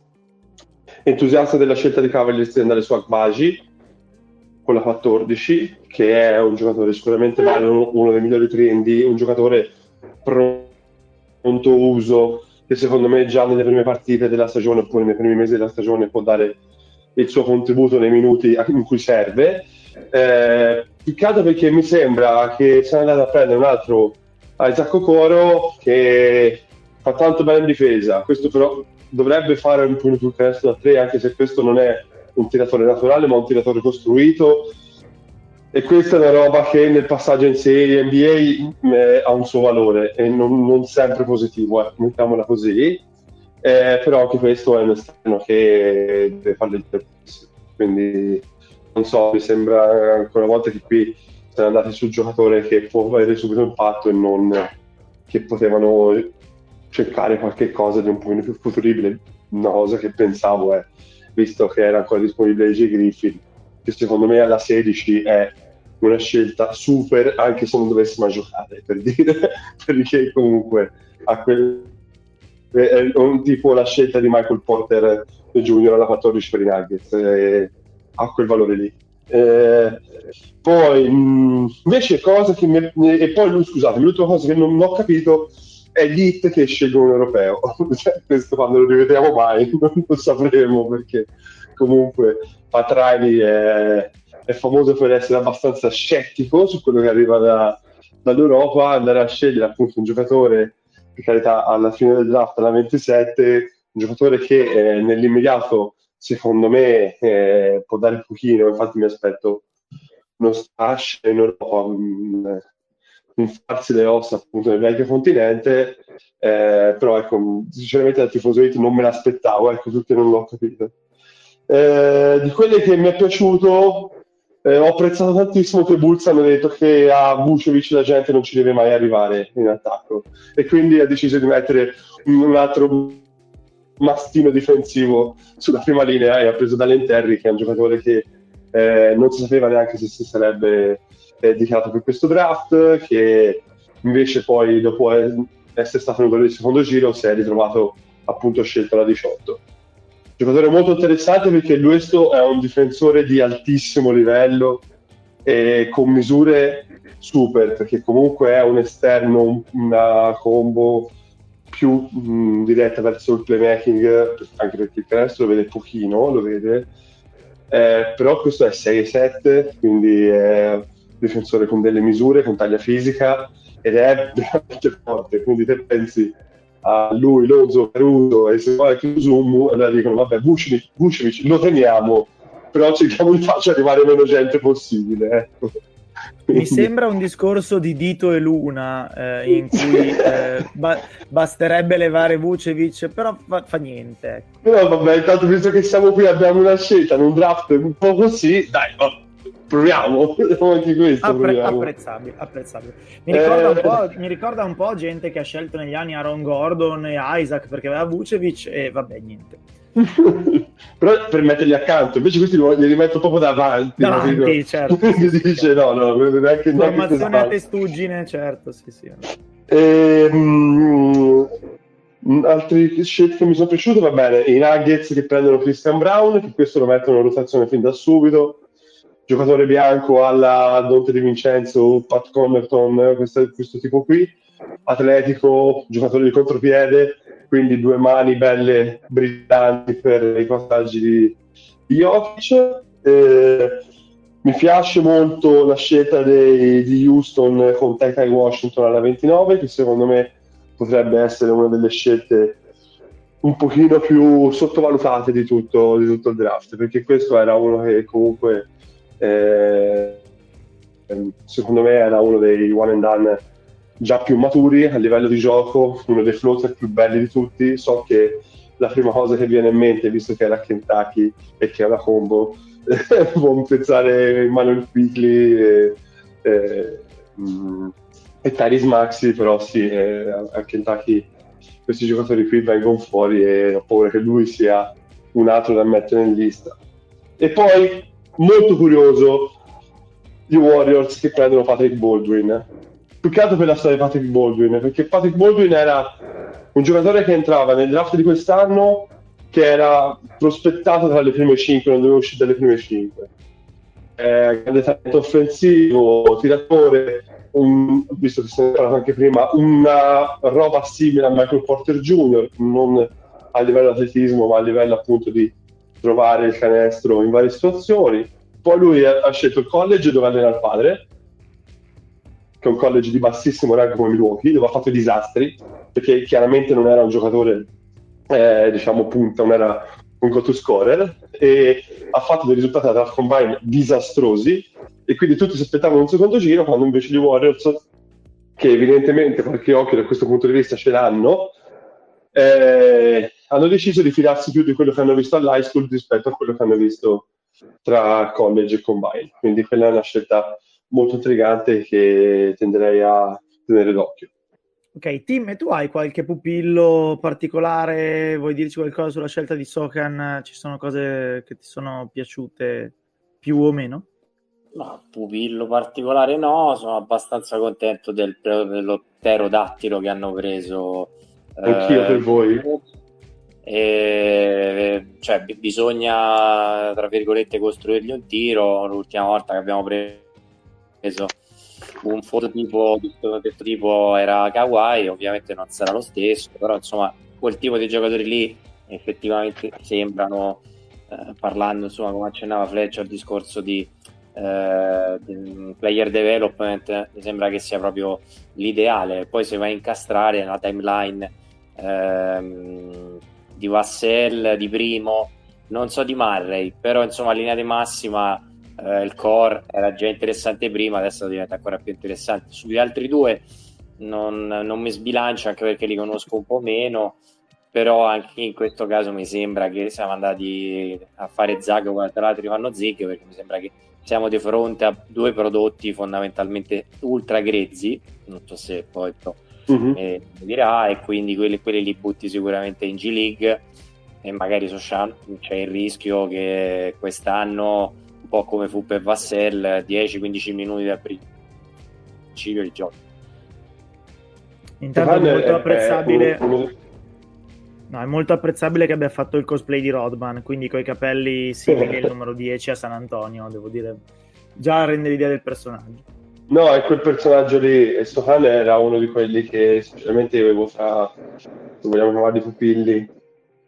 entusiasta della scelta di Cavaliers di andare su Agbaji con la 14, che è un giocatore sicuramente valido, uno dei migliori trendi, un giocatore pronto uso che secondo me già nelle prime partite della stagione oppure nei primi mesi della stagione può dare il suo contributo nei minuti in cui serve. Eh, peccato perché mi sembra che sia andato a prendere un altro Isaac Okoro che fa tanto bene in difesa. Questo però dovrebbe fare un po' più canestro da tre, anche se questo non è un tiratore naturale, ma un tiratore costruito. E questa è una roba che nel passaggio in serie NBA eh, ha un suo valore e non, non sempre positivo, eh, mettiamola così. Eh, però anche questo è un esterno che deve fare l'interpretazione. Quindi non so, mi sembra ancora una volta che qui siamo andati sul giocatore che può avere subito impatto e non che potevano cercare qualche cosa di un pochino più futuribile. Una cosa che pensavo è, visto che era ancora disponibile AJ Griffin, che secondo me alla 16 è una scelta super, anche se non dovesse mai giocare, per dire, perché comunque a quel, è un tipo la scelta di Michael Porter Junior alla 14 per i Nuggets, eh, ha quel valore lì. Eh, poi mh, invece cosa che mi, e poi lui scusate l'ultima cosa che non ho capito è l'hit che scelgono un europeo. Cioè, questo quando lo rivediamo mai non lo sapremo perché comunque Pat Riley è, è, famoso per essere abbastanza scettico su quello che arriva da, dall'Europa andare a scegliere appunto un giocatore per carità alla fine del draft alla 27 un giocatore che eh, nell'immediato secondo me eh, può dare un pochino. Infatti mi aspetto uno stash in Europa mh, infarsi le ossa appunto nel vecchio continente, eh, però ecco, sinceramente da tifoso It non me l'aspettavo, ecco, tutte non l'ho capito. Eh, di quelle che mi è piaciuto, eh, ho apprezzato tantissimo che Bulls hanno detto che a Vucevic la gente non ci deve mai arrivare in attacco e quindi ha deciso di mettere un altro mastino difensivo sulla prima linea e ha preso Dall'Enterri che è un giocatore che eh, non si sapeva neanche se si sarebbe eh, dichiarato per questo draft, che invece poi dopo essere stato in quello di secondo giro si è ritrovato appunto scelto alla 18. Giocatore molto interessante perché questo è un difensore di altissimo livello e con misure super, perché comunque è un esterno, una combo più mh, diretta verso il playmaking, anche perché il canestro lo vede pochino, lo vede, eh, però questo è 6-7, quindi è difensore con delle misure, con taglia fisica ed è veramente forte. Quindi te pensi a lui, Lonzo, Caruso e se poi Chiusumu, allora dicono vabbè, Vucevic, Vucevic lo teniamo, però cerchiamo di farci arrivare meno gente possibile. Ecco. Mi sembra un discorso di Dito e Luna eh, in cui eh, ba- basterebbe levare Vucevic, però fa, fa niente. Ecco. Però vabbè, intanto visto che siamo qui abbiamo una scelta, un draft un po' così, dai, oh proviamo anche questo Appre- proviamo. apprezzabile, apprezzabile. Mi, ricorda eh... mi, ricorda un po' gente che ha scelto negli anni Aaron Gordon e Isaac perché aveva Vucevic e vabbè niente. Però per metterli accanto invece questi li, rimetto proprio davanti davanti certo quindi sì, dice no no neanche, formazione a testuggine certo sì sì. E, mh, altre scelte che mi sono piaciute va bene i Nuggets che prendono Christian Brown che questo lo mettono in rotazione fin da subito giocatore bianco alla Dante Di Vincenzo, Pat Connerton, questo, questo tipo qui, atletico, giocatore di contropiede, quindi due mani belle brillanti per i passaggi di, Jokic. Eh, mi piace molto la scelta dei, di Houston con Tekai Washington alla 29, che secondo me potrebbe essere una delle scelte un pochino più sottovalutate di tutto, di tutto il draft, perché questo era uno che comunque eh, secondo me era uno dei one and done già più maturi a livello di gioco, uno dei floater più belli di tutti. So che la prima cosa che viene in mente, visto che era Kentucky e che è combo, può pensare Manuel Quigley e, e, mm, e Tyrese Maxi, però sì, eh, a Kentucky questi giocatori qui vengono fuori e ho paura che lui sia un altro da mettere in lista. E poi molto curioso di Warriors che prendono Patrick Baldwin. Più per la storia di Patrick Baldwin, perché Patrick Baldwin era un giocatore che entrava nel draft di quest'anno che era prospettato tra le prime 5, non doveva uscire dalle prime 5. eh, grande talento offensivo, tiratore, un, visto che si è parlato anche prima, una roba simile a Michael Porter Jr., non a livello di atletismo, ma a livello appunto di trovare il canestro in varie situazioni. Poi lui ha, scelto il college dove allena il padre, che è un college di bassissimo rango come Milwaukee, dove ha fatto i disastri, perché chiaramente non era un giocatore, eh, diciamo, punta, non era un go-to scorer, e ha fatto dei risultati da draft combine disastrosi, e quindi tutti si aspettavano un secondo giro, quando invece gli Warriors, che evidentemente qualche occhio da questo punto di vista ce l'hanno, eh, hanno deciso di fidarsi più di quello che hanno visto all'high school rispetto a quello che hanno visto tra college e combine. Quindi quella è una scelta molto intrigante che tenderei a tenere d'occhio. Ok, Tim, e tu hai qualche pupillo particolare? Vuoi dirci qualcosa sulla scelta di Sokan? Ci sono cose che ti sono piaciute più o meno? No, pupillo particolare no, sono abbastanza contento del, dello pterodattilo che hanno preso. Anch'io eh, per voi. E, cioè, b- bisogna, tra virgolette, costruirgli un tiro. L'ultima volta che abbiamo preso un fototipo questo tipo era Kawhi, ovviamente non sarà lo stesso, però insomma quel tipo di giocatori lì effettivamente sembrano, eh, parlando insomma come accennava Fletcher, al discorso di eh, player development, mi sembra che sia proprio l'ideale. Poi se vai a incastrare nella timeline ehm, di Vassell, di Primo, non so di Murray, però insomma linea di massima eh, il core era già interessante prima, adesso diventa ancora più interessante. Sugli altri due non, non mi sbilancio anche perché li conosco un po' meno, però anche in questo caso mi sembra che siamo andati a fare Zag quando tra l'altro fanno Zig perché mi sembra che siamo di fronte a due prodotti fondamentalmente ultra grezzi, non so se poi però, uh-huh. eh, dirà, e quindi quelli, quelli li butti sicuramente in G League e magari so, c'è il rischio che quest'anno po' come fu per Vassell, 10-15 minuti dal principio di gioco. Intanto è molto apprezzabile. No, è molto apprezzabile che abbia fatto il cosplay di Rodman, quindi coi capelli simili al numero 10 a San Antonio, devo dire. Già rende l'idea del personaggio. No, è quel personaggio lì, e era uno di quelli che specialmente io avevo fra, se vogliamo chiamarli pupilli,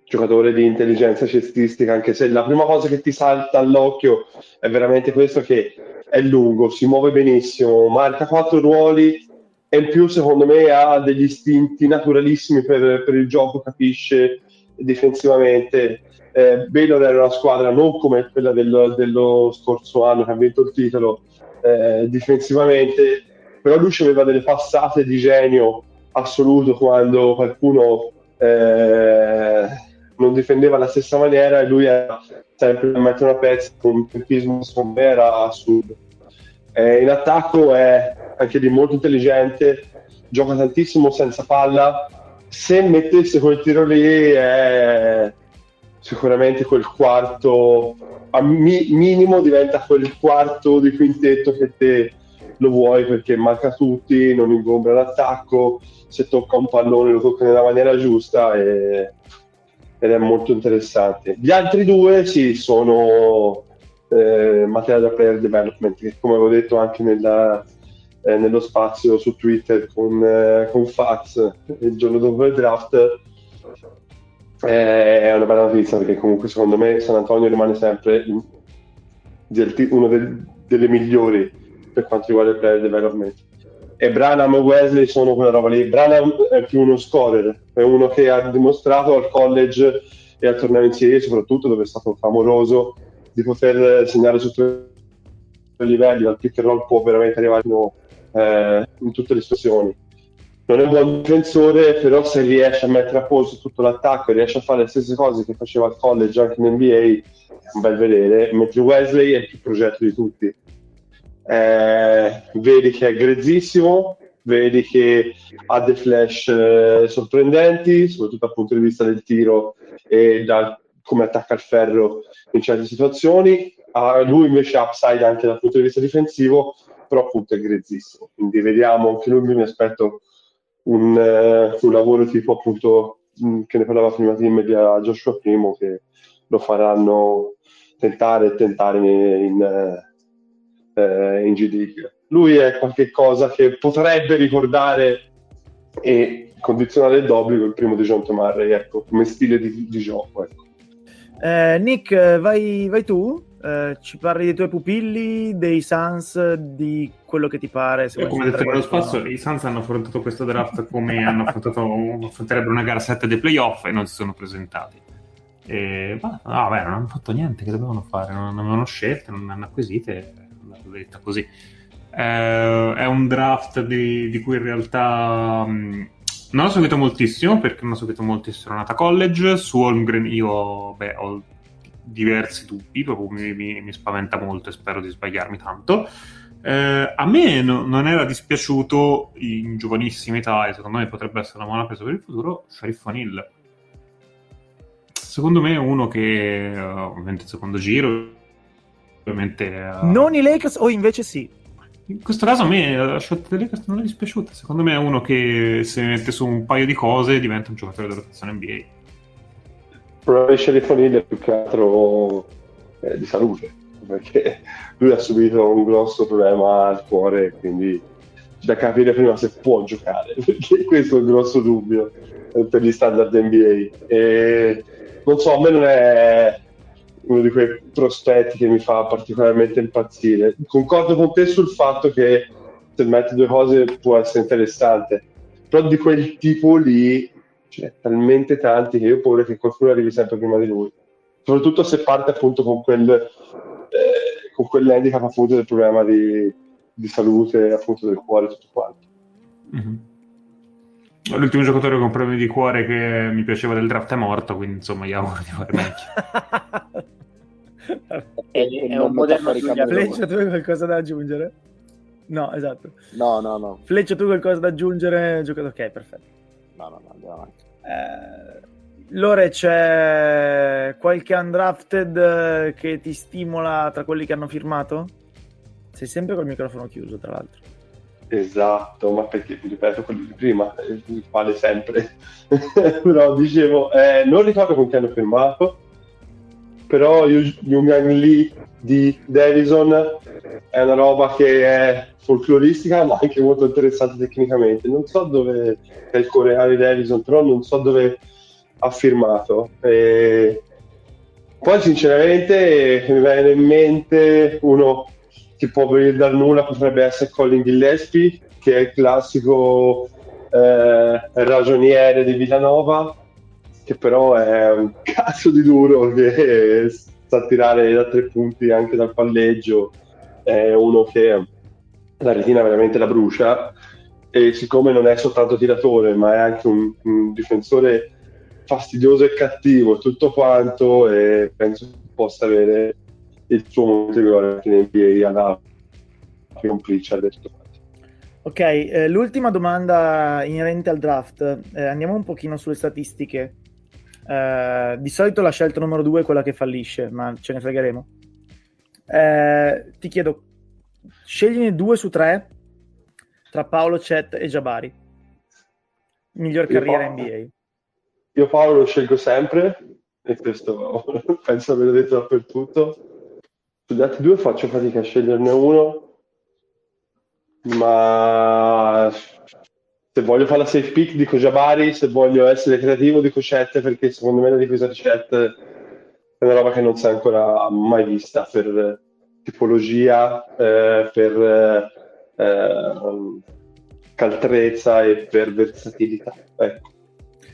giocatore di intelligenza cestistica, anche se la prima cosa che ti salta all'occhio è veramente questo che è lungo, si muove benissimo, marca quattro ruoli e in più secondo me ha degli istinti naturalissimi per, per il gioco, capisce difensivamente. Eh, Baylor era una squadra non come quella del, dello scorso anno che ha vinto il titolo eh, difensivamente, però lui aveva delle passate di genio assoluto quando qualcuno eh, non difendeva alla stessa maniera e lui era sempre a mettere una pezza con un tempismo secondo era assurdo. Eh, in attacco è anche di molto intelligente, gioca tantissimo senza palla. Se mettesse quel tiro lì è sicuramente quel quarto, a mi- minimo diventa quel quarto di quintetto che te lo vuoi perché manca tutti, non ingombra l'attacco, se tocca un pallone lo tocca nella maniera giusta e ed è molto interessante. Gli altri due sì, sono eh, materiale da player development, che come avevo detto anche nella, eh, nello spazio su Twitter con, eh, con Faz il giorno dopo il draft, è una bella notizia perché comunque secondo me San Antonio rimane sempre in, uno del, delle migliori per quanto riguarda il player development e Branham e Wesley sono quella roba lì. Branham è più uno scorer, è uno che ha dimostrato al college e al torneo in serie, soprattutto dove è stato famoroso, di poter segnare su i livelli, dal pick and roll può veramente arrivare fino, eh, in tutte le situazioni. Non è un buon difensore, però se riesce a mettere a posto tutto l'attacco e riesce a fare le stesse cose che faceva al college anche in NBA, è un bel vedere, mentre Wesley è il più progetto di tutti eh, vedi che è grezzissimo, vedi che ha dei flash eh, sorprendenti, soprattutto dal punto di vista del tiro e da come attacca il ferro in certe situazioni. Uh, lui invece ha upside anche dal punto di vista difensivo, però appunto è grezzissimo. Quindi vediamo anche lui, mi aspetto un, uh, un lavoro tipo appunto mh, mm, che ne parlava prima di me di Joshua Primo che lo faranno tentare e tentare in, in, eh, in G-League. Lui è qualcosa che potrebbe ricordare e condizionare d'obbligo il primo di John Tomarri, ecco, come stile di, di gioco. Ecco. Eh, Nick, vai, vai tu? Eh, ci parli dei tuoi pupilli, dei Suns, di quello che ti pare. Se come detto nello spazio, i Suns hanno affrontato questo draft come hanno affrontato affronterebbero una gara 7 dei playoff e non si sono presentati. E, ma, no, beh, non hanno fatto niente, che dovevano fare? Non avevano scelte, non hanno acquisite, è detta così. Eh, è un draft di, di cui in realtà mh, non ho seguito moltissimo perché non ho seguito moltissimo Nata College. Su Holmgren io beh, ho diversi dubbi, proprio mi, mi, mi, spaventa molto e spero di sbagliarmi tanto. Eh, a me no, non era dispiaciuto in giovanissima età, e secondo me potrebbe essere una buona presa per il futuro, Sheriff O'Neill. Secondo me è uno che, uh, ovviamente, il secondo giro, ovviamente... Uh... Non i Lakers o invece sì? In questo caso a me la shot dei Lakers non è dispiaciuta. Secondo me è uno che se mette su un paio di cose diventa un giocatore della rotazione NBA. Probabilmente Sheriff O'Neill più che altro eh, di salute, perché lui ha subito un grosso problema al cuore, quindi da capire prima se può giocare, perché questo è il grosso dubbio eh, per gli standard NBA. E non so, a me non è uno di quei prospetti che mi fa particolarmente impazzire. Concordo con te sul fatto che se metti due cose può essere interessante, però di quel tipo lì ce talmente tanti che io ho paura che qualcuno arrivi sempre prima di lui. Soprattutto se parte appunto con quel eh, con quell'handicap appunto del problema di, di salute appunto del cuore e tutto quanto. Mm-hmm. L'ultimo giocatore con problemi di cuore che mi piaceva del draft è morto, quindi insomma gli auguro di fare meglio. è, è un modello Fleccia, tu hai qualcosa da aggiungere? No, esatto. No, no, no. Fleccia, tu hai qualcosa da aggiungere? Giocatore, ok, perfetto. No, no, no, andiamo avanti. Eh, Lore, c'è qualche undrafted che ti stimola tra quelli che hanno firmato? Sei sempre col microfono chiuso, tra l'altro. Esatto, ma perché ti ripeto quello di prima, vale sempre. però dicevo, eh, non ricordo con chi hanno firmato, però Young Lee di Davison è una roba che è folcloristica ma anche molto interessante tecnicamente. Non so dove è il coreano di Davison, però non so dove ha firmato. E poi sinceramente mi viene in mente uno che può venire dal nulla potrebbe essere Colin Gillespie, che è il classico eh, ragioniere di Villanova, che però è un cazzo di duro che sa tirare da tre punti anche dal palleggio, è uno che la retina veramente la brucia e siccome non è soltanto tiratore ma è anche un, un difensore fastidioso e cattivo tutto quanto e penso possa avere il suo di gloria in NBA alla complice adesso. Ok, eh, l'ultima domanda inerente al draft, eh, andiamo un pochino sulle statistiche. Eh, di solito la scelta numero due è quella che fallisce, ma ce ne fregheremo. Eh, ti chiedo, scegliene due su tre tra Paolo, Chet e Jabari. Miglior carriera Paolo, NBA. Io Paolo lo scelgo sempre, e questo penso averlo detto dappertutto. Sugli altri due faccio fatica a sceglierne uno, ma se voglio fare la safe pick dico Jabari, se voglio essere creativo dico Chet perché secondo me la difesa di Chet è una roba che non si è ancora mai vista per tipologia, eh, per eh, caltrezza e per versatilità. Ecco.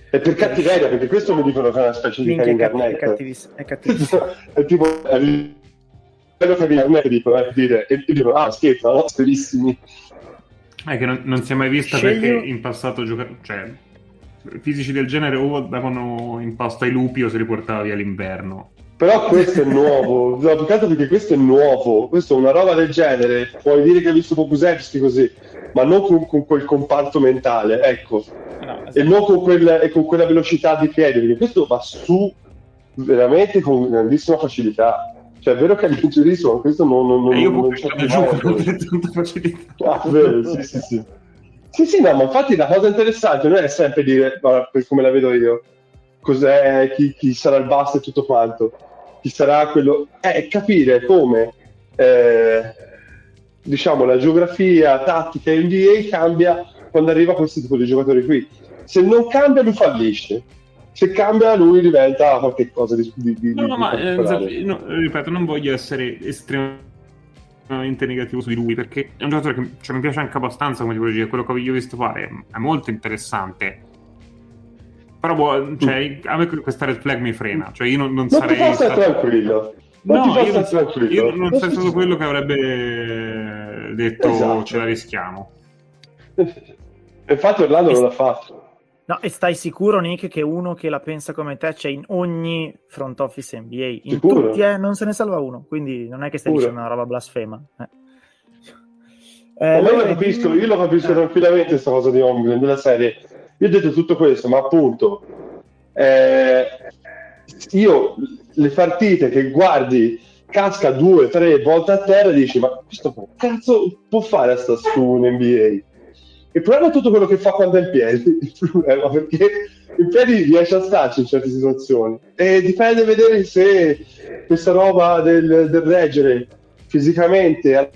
E per cattiveria, perché questo mi dicono che è una specie di Kevin Garnett. È cattivissimo. È, cattivissimo. è tipo quello che Garnett dicono, eh, dire, e dicono, ah scherzo, no, serissimi. È che non, non si è mai vista Sceglio... perché in passato giocatori, cioè, fisici del genere o davano in pasto ai lupi o se li portava via l'inverno. Però questo è nuovo, no, peccato perché questo è nuovo, questo è una roba del genere, puoi dire che hai visto Pokusevski così, ma non con, con, quel comparto mentale, ecco, no, esatto. e non con, quel, e con, quella velocità di piedi, perché questo va su veramente con grandissima facilità. Cioè, è vero che è leggerissimo, ma questo non, non, non, io non c'è più giù con tanta facilità. Ah, vero, sì, sì, sì. Sì, sì, no, ma infatti la cosa interessante non è sempre dire, come la vedo io, cos'è, chi, chi sarà il basso e tutto quanto chi sarà quello, è capire come eh, diciamo, la geografia tattica NBA cambia quando arriva questo tipo di giocatori qui. Se non cambia, lui fallisce. Se cambia, lui diventa qualcosa di, di, No, no, ma eh, no, ripeto, non voglio essere estremamente negativo su di lui perché è un giocatore che cioè, mi piace anche abbastanza come tipologia. Quello che ho visto fare è molto interessante. Però boh, cioè, a me questa red flag mi frena. Cioè, io non, non Non sarei. stato- tranquillo. Non No, io non, tranquillo. io non sei stato quello che avrebbe detto Esatto. ce la rischiamo. Infatti Orlando non l'ha fatto. No, e stai sicuro, Nick, che uno che la pensa come te c'è in ogni front office NBA? In Sicuro? tutti, eh, non se ne salva uno. Quindi non è che stai Sicuro. dicendo una roba blasfema. Eh. Eh, io lo capisco, io lo capisco eh, tranquillamente questa cosa di Holmgren della serie. Io ho detto tutto questo, ma appunto eh, io le partite che guardi casca due, tre volte a terra e dici ma questo cazzo può fare a sta su in NBA? Il problema è tutto quello che fa quando è in piedi, il problema, perché in piedi riesce a starci in certe situazioni e dipende vedere se questa roba del, del reggere fisicamente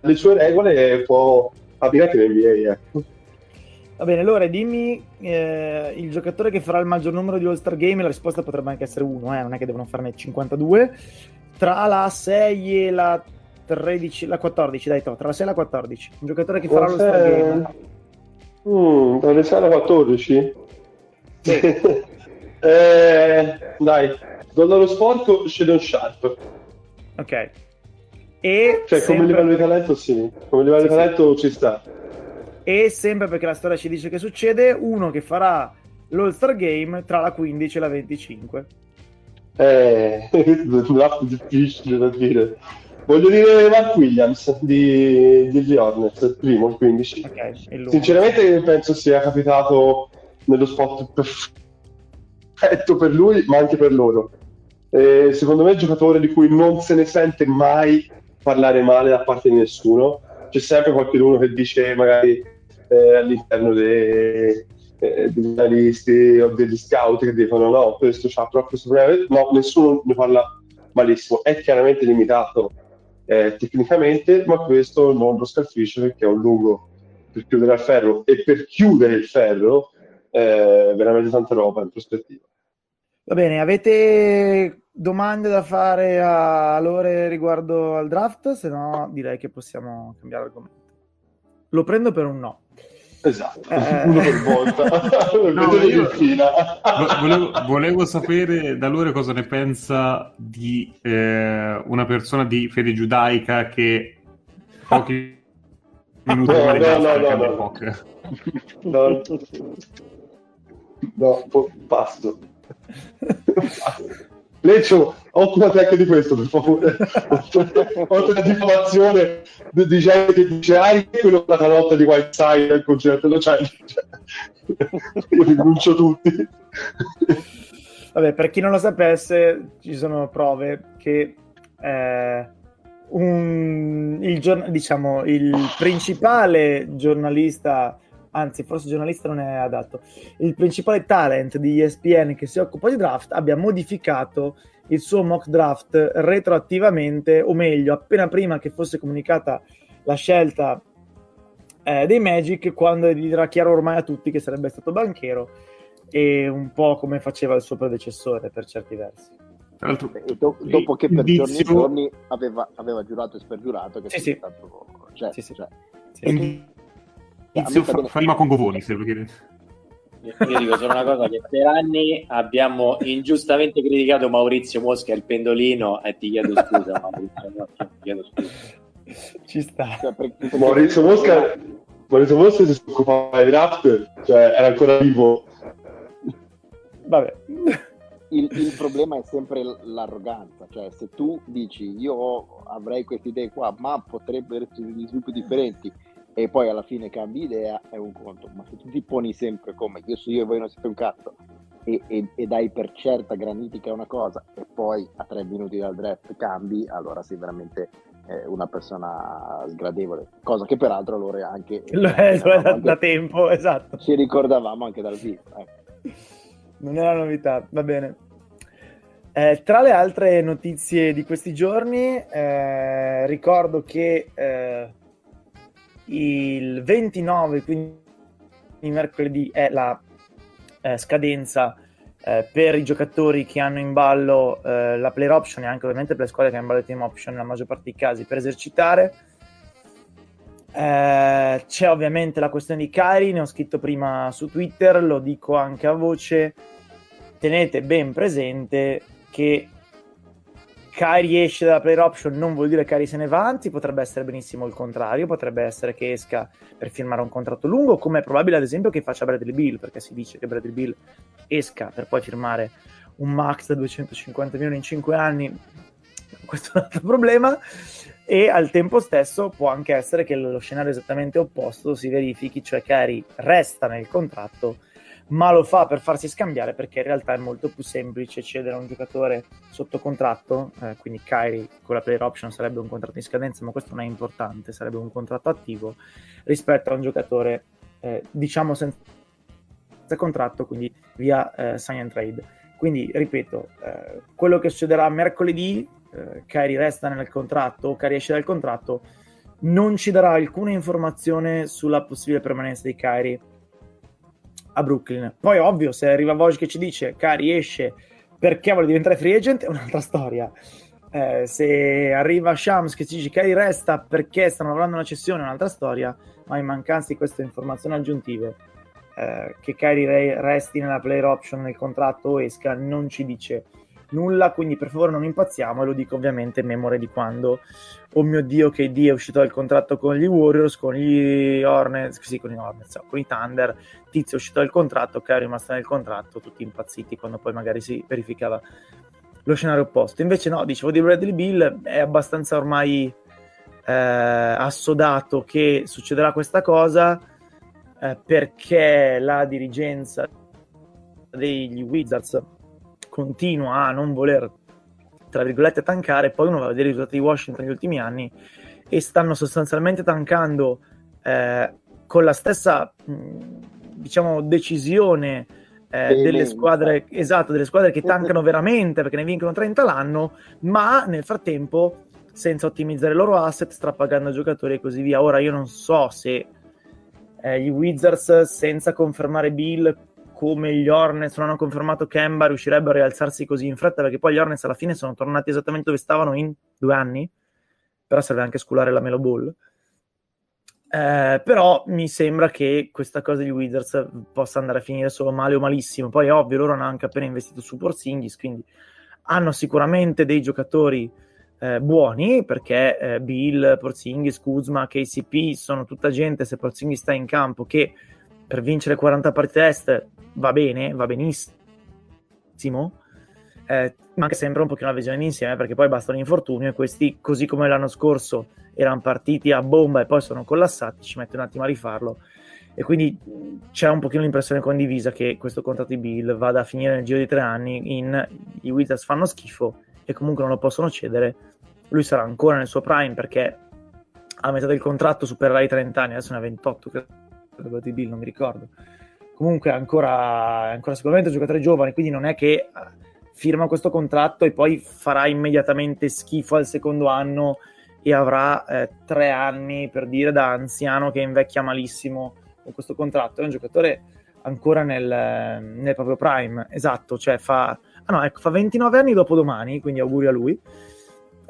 le sue regole può applicare in NBA. Ecco. Va bene, allora dimmi eh, il giocatore che farà il maggior numero di All-Star Game. La risposta potrebbe anche essere uno, eh, non è che devono farne 52. Tra la 6 e la 13, la 14, dai, to, tra la 6 e la 14. Un giocatore che farà l'All-Star Game. Mm, tra le 6 e le 14? eh, dai, dallo sporco Shadon Sharp. Ok. E Cioè, come sempre, livello di talento, sì. Come livello Sì, di sì. talento ci sta. e sempre perché la storia ci dice che succede, uno che farà l'All-Star Game tra la 15 e la 25. Eh, un draft difficile da dire. Voglio dire Mark Williams di, di The Hornets, il primo, il 15. Ok, è lungo. Sinceramente penso sia capitato nello spot perfetto per lui, ma anche per loro. Eh, secondo me è un giocatore di cui non se ne sente mai parlare male da parte di nessuno. C'è sempre qualcuno che dice magari eh, all'interno dei, eh, degli analisti o degli scout che dicono no, questo c'ha però questo problema. No, nessuno ne parla malissimo. È chiaramente limitato eh, tecnicamente, ma questo non lo scalfisce perché è un lungo per chiudere al ferro e per chiudere il ferro eh, veramente tanta roba in prospettiva. Va bene, avete domande da fare a Lore riguardo al draft? Se no, direi che possiamo cambiare argomento. Lo prendo per un no. Esatto, Eh. uno per volta. No, io- Volevo, volevo sapere da loro cosa ne pensa di eh, una persona di fede giudaica che pochi minuti No, no, no, cambia no. poker. No, no passo. Leccio, occupati anche di questo, per favore. Oltre alla diffamazione di di gente che dice ah, io quello la canotta di Whiteside al concerto, lo c'è. Io li denuncio tutti. Vabbè, per chi non lo sapesse, ci sono prove che eh, un- il, diciamo, il principale giornalista, anzi forse giornalista non è adatto, il principale talent di ESPN che si occupa di draft abbia modificato il suo mock draft retroattivamente, o meglio, appena prima che fosse comunicata la scelta eh, dei Magic, quando era chiaro ormai a tutti che sarebbe stato banchero e un po' come faceva il suo predecessore per certi versi. Tra l'altro, E do- dopo che per indizio- giorni e giorni aveva, aveva giurato e spergiurato che Sì, sarebbe sì. stato... Cioè, Sì, sì. cioè, Sì. Fa rima con Govoni, se lo chiedete. Io dico solo una cosa, che per anni abbiamo ingiustamente criticato Maurizio Mosca il pendolino e ti chiedo scusa Maurizio, no, ti chiedo scusa. Ci sta. cioè, Maurizio Mosca, Maurizio Mosca si occupava di draft, cioè era ancora vivo. Vabbè. il, il problema è sempre l'arroganza, cioè se tu dici io avrei queste idee qua, ma potrebbero essere degli sviluppi differenti e poi alla fine cambi idea è un conto, ma se tu ti poni sempre come io so io e voi non siete un cazzo e, e- e dai per certa granitica una cosa e poi a tre minuti dal draft cambi, allora sei veramente eh, una persona sgradevole, cosa che peraltro loro è anche Lo è, lo è da, anche- da tempo, esatto. ci ricordavamo anche dal vivo. ecco. Non è una novità, va bene. Eh, tra le altre notizie di questi giorni, eh, ricordo che eh, il 29, quindi mercoledì, è la eh, scadenza eh, per i giocatori che hanno in ballo eh, la player option e anche ovviamente per le squadre che hanno in ballo team option nella maggior parte dei casi per esercitare. Eh, c'è ovviamente la questione di Kyrie, ne ho scritto prima su Twitter, lo dico anche a voce. Tenete ben presente che Kyrie esce dalla player option non vuol dire che Kyrie se ne va, anzi potrebbe essere benissimo il contrario, potrebbe essere che esca per firmare un contratto lungo, come è probabile ad esempio che faccia Bradley Bill, perché si dice che Bradley Bill esca per poi firmare un max da 250 milioni in 5 anni, questo è un altro problema, e al tempo stesso può anche essere che lo scenario esattamente opposto si verifichi, cioè Kyrie resta nel contratto ma lo fa per farsi scambiare perché in realtà è molto più semplice cedere a un giocatore sotto contratto, eh, quindi Kyrie con la player option sarebbe un contratto in scadenza, ma questo non è importante, sarebbe un contratto attivo rispetto a un giocatore eh, diciamo senza contratto, quindi via eh, sign and trade. Quindi ripeto, eh, quello che succederà mercoledì, eh, Kyrie resta nel contratto o Kyrie esce dal contratto, non ci darà alcuna informazione sulla possibile permanenza di Kyrie a Brooklyn. Poi, ovvio, se arriva Voj che ci dice Cari esce perché vuole diventare free agent, è un'altra storia. Eh, se arriva Shams che ci dice Cari resta perché stanno lavorando una cessione, è un'altra storia. Ma in mancanza di queste informazioni aggiuntive, eh, che Cari re- resti nella player option nel contratto o esca, non ci dice nulla, quindi per favore non impazziamo e lo dico ovviamente in memoria di quando, oh mio Dio, KD è uscito dal contratto con gli Warriors, con gli Hornets, sì, con gli Hornets, con i Thunder, Tizio è uscito dal contratto, che è rimasto nel contratto, tutti impazziti quando poi magari si verificava lo scenario opposto. Invece no, dicevo di Bradley Bill, è abbastanza ormai eh, assodato che succederà questa cosa eh, perché la dirigenza degli Wizards continua a non voler, tra virgolette, tankare, poi uno va a vedere i risultati di Washington negli ultimi anni e stanno sostanzialmente tankando eh, con la stessa, diciamo, decisione eh, delle squadre, esatto, delle squadre che tankano veramente perché ne vincono 30 l'anno, ma nel frattempo senza ottimizzare i loro asset, strapagando giocatori e così via. Ora io non so se eh, gli Wizards senza confermare Bill come gli Hornets non hanno confermato Kemba riuscirebbero a rialzarsi così in fretta perché poi gli Hornets alla fine sono tornati esattamente dove stavano in due anni però serve anche sculare la Melo Ball. Eh, però mi sembra che questa cosa di Wizards possa andare a finire solo male o malissimo. Poi è ovvio loro hanno anche appena investito su Porzingis quindi hanno sicuramente dei giocatori eh, buoni perché eh, Bill, Porzingis, Kuzma, KCP sono tutta gente se Porzingis sta in campo che per vincere 40 partite est va bene, va benissimo, eh, manca sempre un pochino la visione d'insieme perché poi basta un infortunio e questi, così come l'anno scorso erano partiti a bomba e poi sono collassati, ci mette un attimo a rifarlo. E quindi c'è un pochino l'impressione condivisa che questo contratto di Bill vada a finire nel giro di tre anni in i Wizards fanno schifo e comunque non lo possono cedere. Lui sarà ancora nel suo prime perché a metà del contratto supererà i 30 anni adesso ne ha 28 credo di Bill, non mi ricordo. Comunque ancora, ancora sicuramente un giocatore giovane, quindi non è che eh, firma questo contratto e poi farà immediatamente schifo al secondo anno e avrà eh, tre anni per dire da anziano che invecchia malissimo con questo contratto. È un giocatore ancora nel, nel proprio prime, esatto, cioè fa, ah no, ecco, fa 29 anni dopo domani, quindi auguri a lui.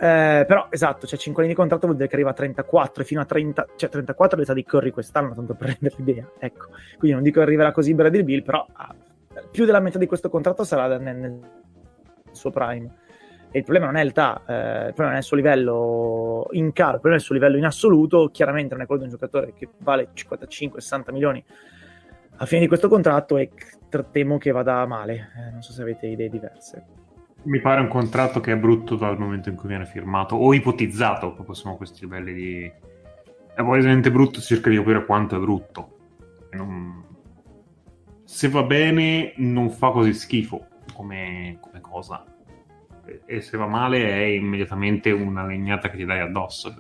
Eh, però esatto, cioè 5 anni di contratto vuol dire che arriva a 34 e fino a 30, cioè 34 è l'età di Curry quest'anno, tanto per rendere l'idea. Ecco, quindi non dico che arriverà così Bradley Bill, però ah, più della metà di questo contratto sarà nel, nel suo prime. E il problema non è l'età, eh, il problema non è il suo livello in calo, il problema è il suo livello in assoluto. Chiaramente non è quello di un giocatore che vale 55-60 milioni a fine di questo contratto e temo che vada male. Eh, non so se avete idee diverse. Mi pare un contratto che è brutto dal momento in cui viene firmato, o ipotizzato, proprio a questi livelli di... È palesemente brutto, cerca di capire quanto è brutto. Non... Se va bene, non fa così schifo come, come cosa. E se va male è immediatamente una legnata che ti dai addosso.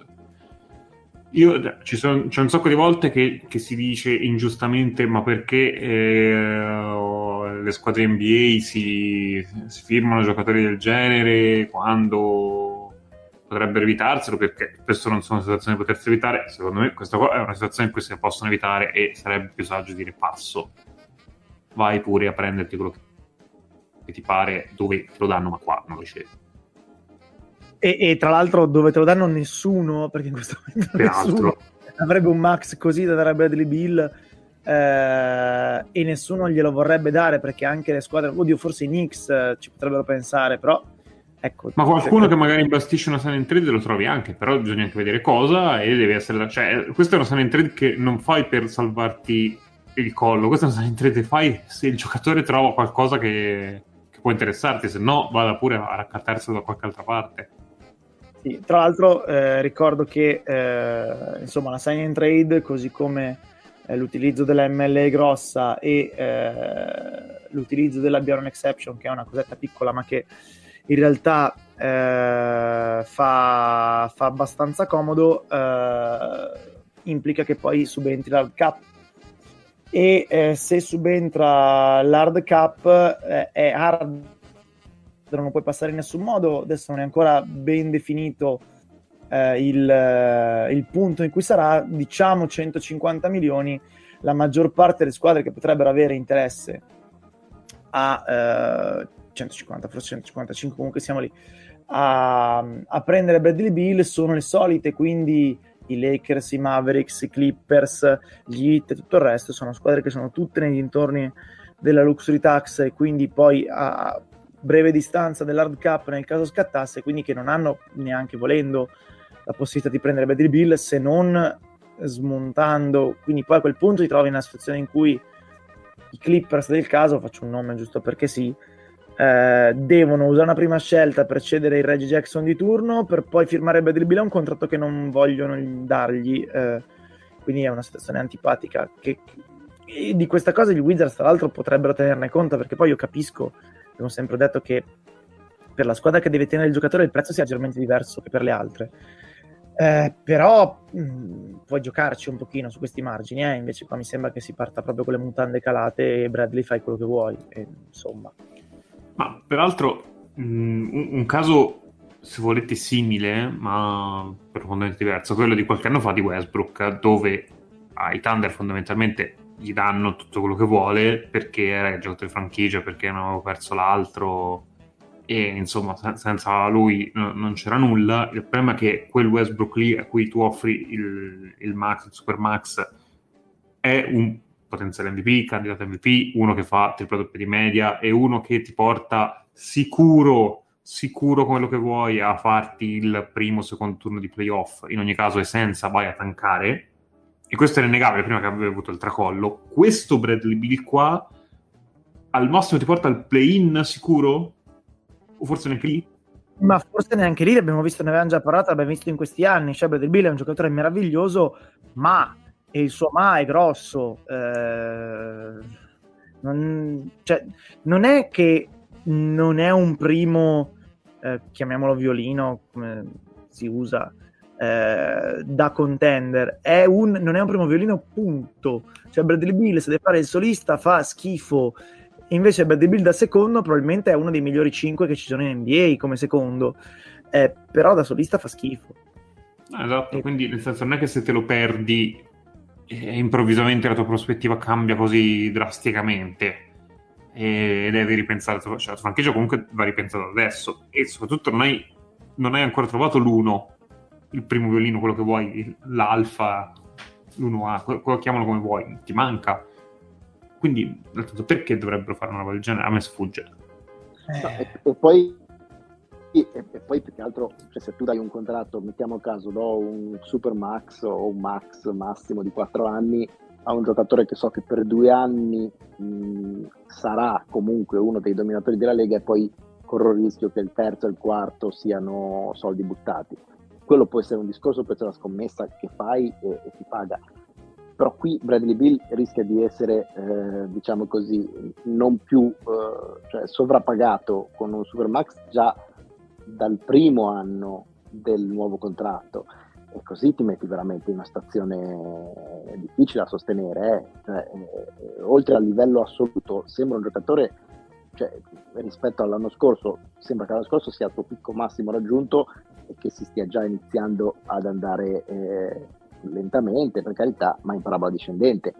Io, ci sono, c'è un sacco di volte che, che si dice ingiustamente ma perché eh, le squadre NBA si, si firmano giocatori del genere quando potrebbero evitarselo perché spesso non sono situazioni di potersi evitare. Secondo me questa è una situazione in cui si possono evitare e sarebbe più saggio dire passo. Vai pure a prenderti quello che ti pare, dove te lo danno, ma qua non lo ricevi. E, e, tra l'altro dove te lo danno nessuno, perché in questo momento Peraltro. nessuno avrebbe un max così da dare a Bradley Bill eh, e nessuno glielo vorrebbe dare perché anche le squadre, oddio forse i Knicks eh, ci potrebbero pensare, però ecco. Ma qualcuno che magari imbastisce una sign in trade lo trovi anche, però bisogna anche vedere cosa e deve essere da... Cioè, questa è una sign in trade che non fai per salvarti il collo, questa è una sign in trade che fai se il giocatore trova qualcosa che, che può interessarti, se no vada pure a raccattarselo da qualche altra parte. Sì, tra l'altro eh, ricordo che eh, insomma la sign in trade, così come eh, l'utilizzo della MLA grossa e eh, l'utilizzo della Bjorn Exception, che è una cosetta piccola ma che in realtà eh, fa, fa, abbastanza comodo, eh, implica che poi subentri l'hard cap. E eh, se subentra l'hard cap eh, è hard, non puoi passare in nessun modo, adesso non è ancora ben definito eh, il, eh, il, punto in cui sarà, diciamo 150 milioni, la maggior parte delle squadre che potrebbero avere interesse a eh, 150, forse 155, comunque siamo lì, a, a prendere Bradley Bill sono le solite, quindi i Lakers, i Mavericks, i Clippers, gli Heat e tutto il resto sono squadre che sono tutte nei dintorni della luxury tax e quindi poi a breve distanza dell'hard cap nel caso scattasse, quindi che non hanno neanche volendo la possibilità di prendere Bradley Bill se non smontando, quindi poi a quel punto ti trovi in una situazione in cui i Clippers del caso, faccio un nome giusto perché sì, eh, devono usare una prima scelta per cedere il Reggie Jackson di turno per poi firmare Bradley Bill a un contratto che non vogliono dargli, eh, quindi è una situazione antipatica che, che di questa cosa gli Wizards tra l'altro potrebbero tenerne conto perché poi io capisco, abbiamo sempre detto che per la squadra che deve tenere il giocatore il prezzo sia leggermente diverso che per le altre eh, però mh, mm, puoi giocarci un pochino su questi margini, eh? invece qua mi sembra che si parta proprio con le mutande calate e Bradley fai quello che vuoi, e, insomma. Ma peraltro mh, mm, un, un, caso, se volete, simile, ma profondamente diverso, quello di qualche anno fa di Westbrook, dove ai Thunder fondamentalmente gli danno tutto quello che vuole perché era il giocatore franchigia, perché non avevo perso l'altro e insomma senza lui no, non c'era nulla. Il problema è che quel Westbrook lì a cui tu offri il, il Max, il Super Max, è un potenziale MVP, candidato MVP, uno che fa tripla doppia di media e uno che ti porta sicuro, sicuro quello che vuoi a farti il primo o secondo turno di playoff, in ogni caso e senza vai a tankare. E questo era innegabile prima che aveva avuto il tracollo. Questo Bradley Bill qua al massimo ti porta al play-in sicuro? O forse neanche lì? Ma forse neanche lì, l'abbiamo visto, ne avevamo già parlato, l'abbiamo visto in questi anni. Cioè, Bradley Bill è un giocatore meraviglioso, ma e il suo ma è grosso. Eh, non, cioè, non, è che non è un primo, eh, chiamiamolo violino, come si usa, eh, da contender. È un, non è un primo violino, punto. Cioè, Bradley Bill, se deve fare il solista, fa schifo Invece Bradley Bill da secondo probabilmente è uno dei migliori 5 che ci sono in NBA come secondo, eh, però da solista fa schifo. Ah, esatto, e... quindi nel senso non è che se te lo perdi eh, improvvisamente la tua prospettiva cambia così drasticamente. E devi ripensare, cioè la franchigia comunque va ripensata adesso. E soprattutto non hai, non hai ancora trovato l'uno, il primo violino, quello che vuoi, l'alfa, l'uno A, quello chiamalo come vuoi, ti manca quindi, perché dovrebbero fare una roba del genere? A me sfugge. No, e, e, poi, e, e, poi, più che altro, cioè, se tu dai un contratto, mettiamo caso, do un super max o un max massimo di 4 anni a un giocatore che so che per due anni mh, sarà comunque uno dei dominatori della Lega e poi corro il rischio che il terzo e il quarto siano soldi buttati. Quello può essere un discorso per la scommessa che fai e, e ti paga però qui Bradley Bill rischia di essere, eh, diciamo così, non più eh, cioè sovrappagato con un Supermax già dal primo anno del nuovo contratto e così ti metti veramente in una situazione difficile da sostenere. Eh. Cioè, eh, oltre al livello assoluto, sembra un giocatore, cioè, rispetto all'anno scorso, sembra che l'anno scorso sia il suo picco massimo raggiunto e che si stia già iniziando ad andare eh, lentamente, per carità, ma in parabola discendente.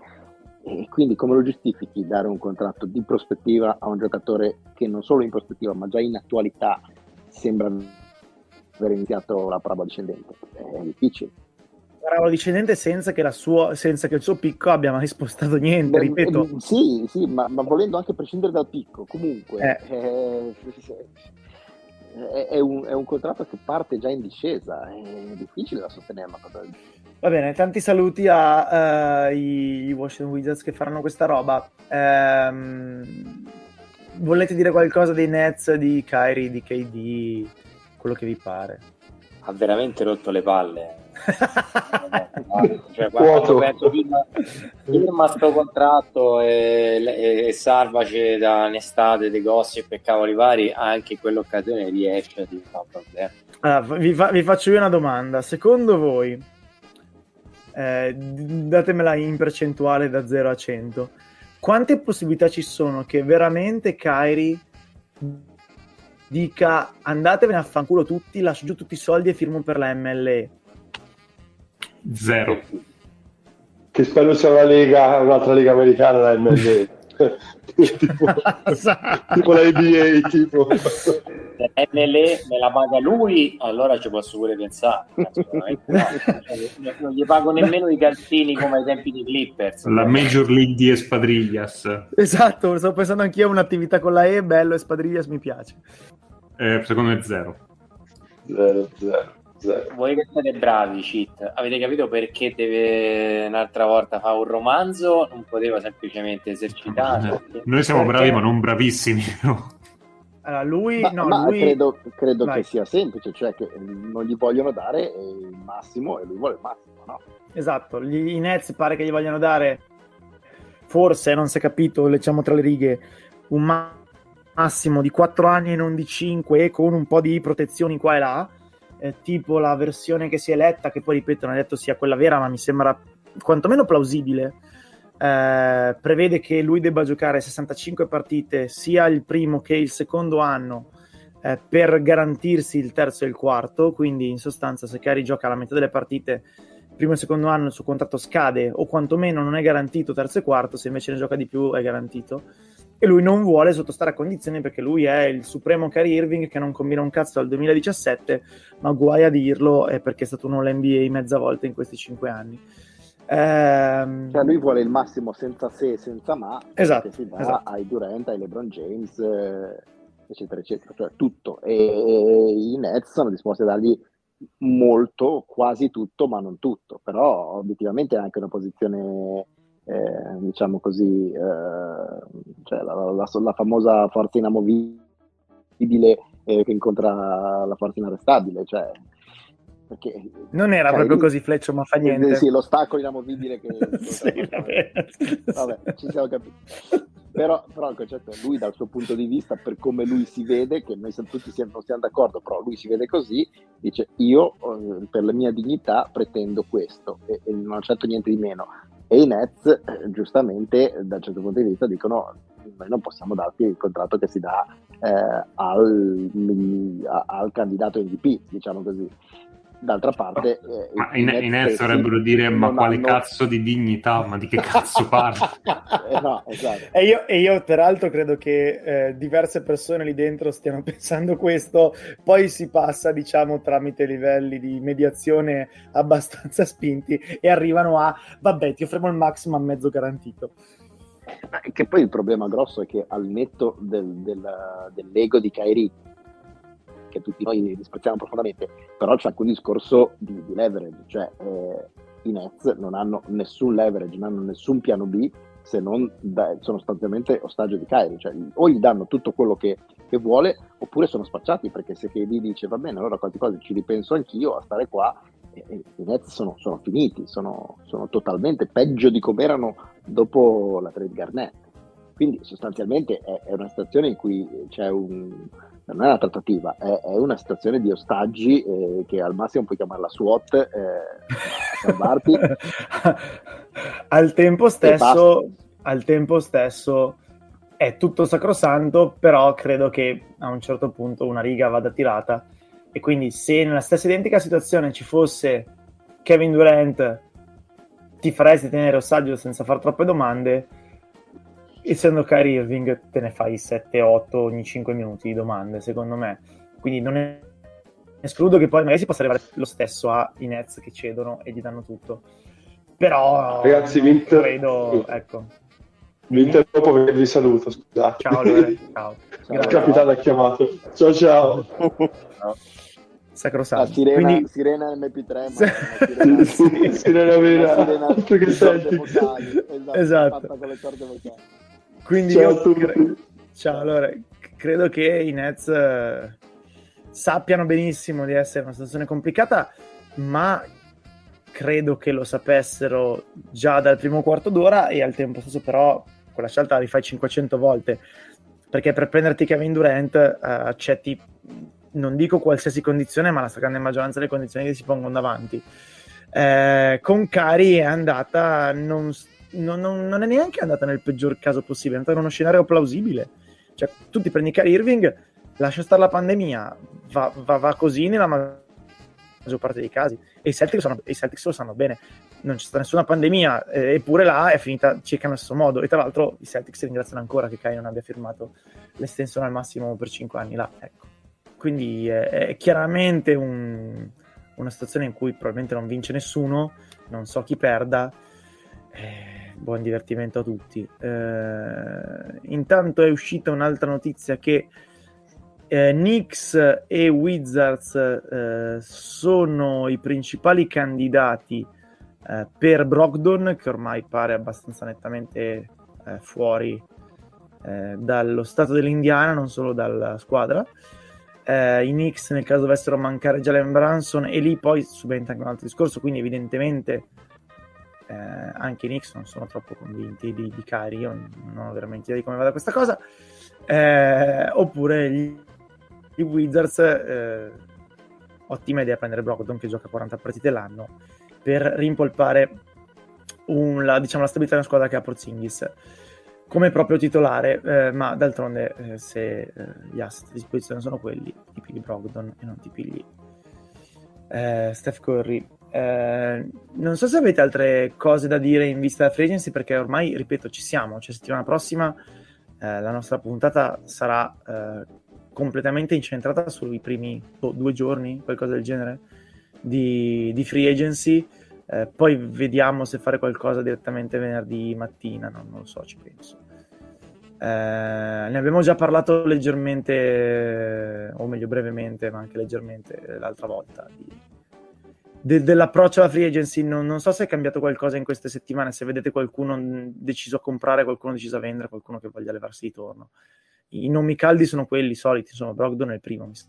E quindi come lo giustifichi dare un contratto di prospettiva a un giocatore che non solo in prospettiva, ma già in attualità sembra aver iniziato la parabola discendente? È difficile. Parabola discendente senza che, sua, senza che, il suo picco abbia mai spostato niente, Beh, ripeto. Eh, sì, sì, ma, ma, volendo anche prescindere dal picco, comunque eh. Eh, è, un, è, un, contratto che parte già in discesa, è difficile da sostenere una cosa del genere. Va bene, tanti saluti ai uh, Washington Wizards che faranno questa roba. Um, volete dire qualcosa dei Nets, di Kyrie, di KD, quello che vi pare? Ha veramente rotto le palle. cioè, quando penso firma, firma sto contratto e, e, e salvaci da un'estate dei gossip e cavoli vari, anche in quell'occasione riesce. Di, no, allora, vi, fa, vi faccio io una domanda. Secondo voi eh, datemela in percentuale da 0 a 100. Quante possibilità ci sono che veramente Kairi dica andatevene a fanculo tutti, lascio giù tutti i soldi e firmo per la MLE? Zero. Che spero sia una lega, un'altra lega americana la MLE. tipo, tipo la NBA tipo. Se MLE me la paga lui allora ci posso pure pensare. No. non gli pago nemmeno i calzini come ai tempi di Clippers. La Major League di Espadrillas. Esatto stavo pensando anch'io a un'attività con la E bello Espadrillas mi piace. Eh, secondo me zero. Zero zero voi che siete bravi, cheat, avete capito perché deve un'altra volta fare un romanzo? Non poteva semplicemente esercitare. Noi siamo perché... bravi, ma non bravissimi. No? Allora, lui, ma, no, ma lui... credo, credo che sia semplice, cioè che non gli vogliono dare il massimo e lui vuole il massimo, no? Esatto, gli, i Nets pare che gli vogliano dare, forse, non si è capito, leggiamo tra le righe, un massimo di 4 anni e non di 5 e con un po' di protezioni qua e là eh, tipo la versione che si è letta, che poi ripeto, non è detto sia quella vera, ma mi sembra quantomeno plausibile. Eh, prevede che lui debba giocare 65 partite sia il primo che il secondo anno eh, per garantirsi il terzo e il quarto. Quindi, in sostanza, se Cari gioca la metà delle partite primo e secondo anno il suo contratto scade o quantomeno non è garantito terzo e quarto, se invece ne gioca di più è garantito e lui non vuole sottostare a condizioni perché lui è il supremo Kyrie Irving che non combina un cazzo dal 2017, ma guai a dirlo è perché è stato uno all'NBA mezza volta in questi cinque anni. Ehm... Cioè lui vuole il massimo senza se e senza ma esatto, che si dà esatto. ai Durant, ai LeBron James, eh, eccetera, eccetera, cioè tutto. E, e i Nets sono disposti a dargli molto, quasi tutto, ma non tutto. Però obiettivamente è anche una posizione eh, diciamo così, eh, cioè la, la, la, famosa forza inamovibile eh, che incontra la forza inarrestabile, cioè, perché, non era cioè, proprio così Fleccio, ma fa niente. Sì, l'ostacolo inamovibile che... sì, vabbè. vabbè, ci siamo capiti. Però, però, il concetto è lui dal suo punto di vista, per come lui si vede, che noi tutti siamo, non siamo d'accordo, però lui si vede così, dice io eh, per la mia dignità pretendo questo e, e non accetto niente di meno e i Nets, eh, giustamente, da un certo punto di vista, dicono noi non possiamo darti il contratto che si dà eh, al, al, candidato MVP, diciamo così. D'altra parte, eh, ma i, i Nets dovrebbero dire: Ma quale hanno... cazzo di dignità? Ma di che cazzo parli? eh no, esatto. e, io, e, io, peraltro, credo che eh, diverse persone lì dentro stiano pensando questo. Poi si passa, diciamo, tramite livelli di mediazione abbastanza spinti e arrivano a: Vabbè, ti offriamo il maximum a mezzo garantito. Che poi il problema grosso è che al netto del, del, dell'ego di Kyrie che tutti noi disprezziamo profondamente, però c'è anche un discorso di, di leverage, cioè eh, i Nets non hanno nessun leverage, non hanno nessun piano B se non da, sono sostanzialmente ostaggio di Kyrie, cioè o gli danno tutto quello che, che vuole oppure sono spacciati perché se KD dice va bene allora quante cose ci ripenso anch'io a stare qua i Nets sono, sono finiti, sono, sono, totalmente peggio di come erano dopo la trade Garnett. Quindi sostanzialmente è, è una situazione in cui c'è un, non è una trattativa, è, è una situazione di ostaggi eh, che al massimo puoi chiamarla SWAT eh, salvarti. al, tempo stesso, al tempo stesso è tutto sacrosanto, però credo che a un certo punto una riga vada tirata. E quindi se nella stessa identica situazione ci fosse Kevin Durant ti faresti tenere ostaggio senza fare troppe domande essendo Kyrie Irving te ne fai 7-8 ogni 5 minuti di domande secondo me quindi non è escludo che poi magari si possa arrivare lo stesso ai Nets che cedono e gli danno tutto però ragazzi vi credo ecco vi interrompo perché vi saluto scusate ciao Lore ciao il capitano ha chiamato ciao ciao, ciao. Sacrosanto. La sirena, Quindi... sirena MP3, ma sirena, sirena, sirena vera. Sirena, che senti. Vocali, esatto, esatto. con le corde vocali. Quindi Ciao, io cre- Ciao, allora, credo che i Nets eh, sappiano benissimo di essere una situazione complicata, ma credo che lo sapessero già dal primo quarto d'ora e al tempo stesso però quella scelta la rifai 500 volte perché per prenderti Kevin Durant eh, accetti non dico qualsiasi condizione, ma la stragrande maggioranza delle condizioni che si pongono davanti. Eh, con Cari è andata, non, non, non, è neanche andata nel peggior caso possibile, è andata in uno scenario plausibile. Cioè, tu ti prendi Cari Irving, lascia stare la pandemia, va, va, va così nella maggior parte dei casi. E i Celtics, sono, i Celtics lo sanno bene, non c'è stata nessuna pandemia, eh, eppure là è finita circa nello stesso modo. E tra l'altro i Celtics ringraziano ancora che Cari non abbia firmato l'estensione al massimo per 5 anni là. Ecco. Quindi è, è chiaramente un, una situazione in cui probabilmente non vince nessuno, non so chi perda. Eh, buon divertimento a tutti. Eh, intanto è uscita un'altra notizia che eh, Knicks e Wizards eh, sono i principali candidati eh, per Brogdon, che ormai pare abbastanza nettamente eh, fuori eh, dallo stato dell'Indiana, non solo dalla squadra eh, i Knicks nel caso dovessero mancare Jalen Branson e lì poi subentra anche un altro discorso quindi evidentemente eh, anche i Knicks non sono troppo convinti di, di Kyrie io non ho veramente idea di come vada questa cosa eh, oppure gli, gli Wizards eh, ottima idea prendere Brogdon che gioca 40 partite l'anno per rimpolpare un, la, diciamo, la stabilità della squadra che ha Porzingis come proprio titolare, eh, ma d'altronde eh, se eh, gli asset a disposizione sono quelli, ti pigli Brogdon e non ti pigli eh, Steph Curry. Eh, non so se avete altre cose da dire in vista della free agency, perché ormai, ripeto, ci siamo, cioè settimana prossima eh, la nostra puntata sarà completamente incentrata sui primi oh, due giorni, qualcosa del genere, di, di free agency. Eh, poi vediamo se fare qualcosa direttamente venerdì mattina, no, non lo so, ci penso. Eh, ne abbiamo già parlato leggermente, o meglio brevemente, ma anche leggermente l'altra volta, di, de, dell'approccio alla free agency. Non, non, so se è cambiato qualcosa in queste settimane, se vedete qualcuno deciso a comprare, qualcuno deciso a vendere, qualcuno che voglia levarsi di torno. I nomi caldi sono quelli soliti, insomma, Brogdon è il primo, mi sa.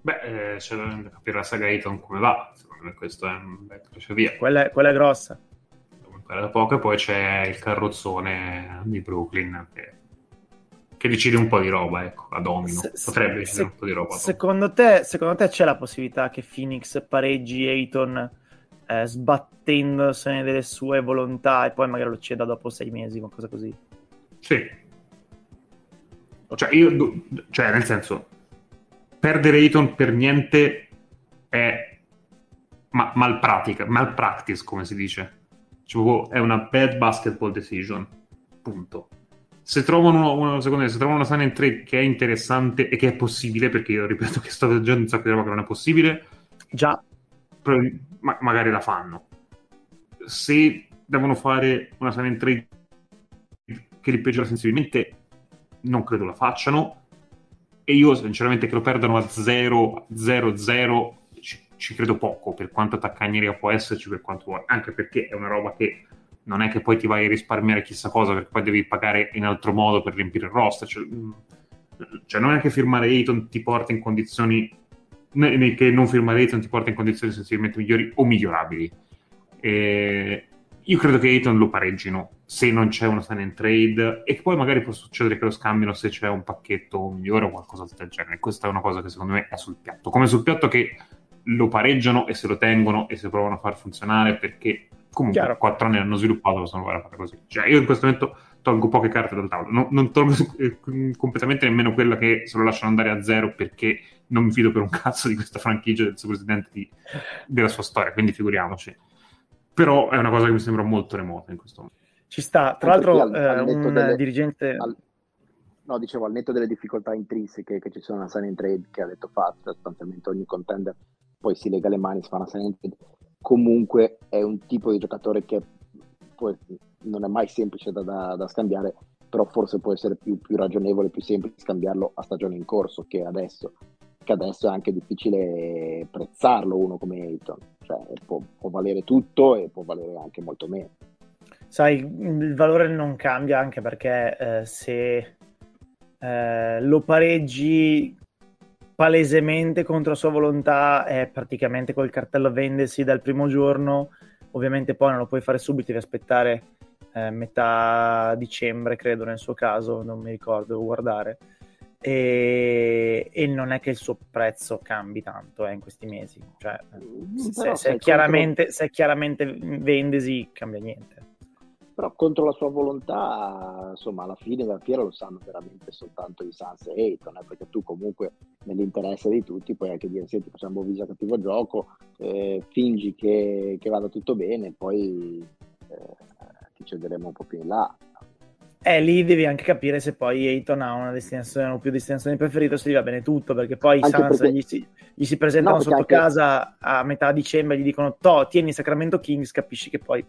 Beh, eh, c'è da capire la saga Eton come va, secondo me questo è un bel crocevia. Quella, quella è grossa quella da poco, e poi c'è il carrozzone di Brooklyn che, che decide un po' di roba, ecco, a domino. Se, Potrebbe decidere un po' di roba. Secondo te, secondo te, c'è la possibilità che Phoenix pareggi Ayton eh, sbattendosene delle sue volontà e poi magari lo ceda dopo sei mesi, qualcosa così? Sì. Cioè, io, cioè, nel senso, perdere Ayton per niente è ma, malpratica, malpractice, come si dice cioè, è una bad basketball decision. Punto. Se trovano, una, secondo me, se trovano una sign and trade che è interessante e che è possibile, perché io ripeto che sto leggendo un sacco di roba che non è possibile, già, ma, magari la fanno. Se devono fare una sign and trade che li peggiora sensibilmente, non credo la facciano. E io, sinceramente, che lo perdano a 0-0-0 ci credo poco per quanto taccagneria può esserci, per quanto vuoi, anche perché è una roba che non è che poi ti vai a risparmiare chissà cosa, perché poi devi pagare in altro modo per riempire il roster. Cioè, mm, cioè non è che firmare Ayton ti porta in condizioni che non firmare Ayton ti porta in condizioni sensibilmente migliori o migliorabili. E io credo che Ayton lo pareggino se non c'è una sign and trade e poi magari può succedere che lo scambino se c'è un pacchetto migliore o qualcosa del genere. Questa è una cosa che secondo me è sul piatto. Come sul piatto che lo pareggiano e se lo tengono e se provano a far funzionare perché comunque Chiaro. quattro anni hanno sviluppato possono fare così. Cioè io in questo momento tolgo poche carte dal tavolo, non, non tolgo eh, completamente nemmeno quella che se lo lasciano andare a zero perché non mi fido per un cazzo di questa franchigia del suo presidente di, della sua storia, quindi figuriamoci. Però è una cosa che mi sembra molto remota in questo momento. Ci sta, tra Anche l'altro al, al eh, un delle, dirigente... Al, no, dicevo, al netto delle difficoltà intrinseche che ci sono nella sign in trade, che ha detto Fat, sostanzialmente ogni contender poi si lega le mani, si fa una sign in trade, comunque è un tipo di giocatore che poi non è mai semplice da, da, da scambiare, però forse può essere più, più, ragionevole, più semplice scambiarlo a stagione in corso che adesso, che adesso è anche difficile prezzarlo uno come Ayton, cioè può, può valere tutto e può valere anche molto meno. Sai, il valore non cambia anche perché eh, se eh, lo pareggi palesemente contro sua volontà è praticamente col cartello vendersi dal primo giorno, ovviamente poi non lo puoi fare subito, devi aspettare eh, metà dicembre, credo nel suo caso, non mi ricordo, devo guardare. E, e, non è che il suo prezzo cambi tanto eh, in questi mesi, cioè, mm, se, se, chiaramente, contro... se chiaramente vendesi cambia niente però contro la sua volontà, insomma, alla fine della fiera lo sanno veramente soltanto i Sans e Ayton, eh, perché tu comunque nell'interesse di tutti puoi anche dire, senti, facciamo visa cattivo gioco, eh, fingi che, che, vada tutto bene, poi eh, ti cederemo un po' più in là. Eh, lì devi anche capire se poi Ayton ha una destinazione o più destinazioni preferite se gli va bene tutto, perché poi i Sans perché... gli, si, gli si presentano no, sotto anche... casa a metà dicembre e gli dicono, to, tieni Sacramento Kings, capisci che poi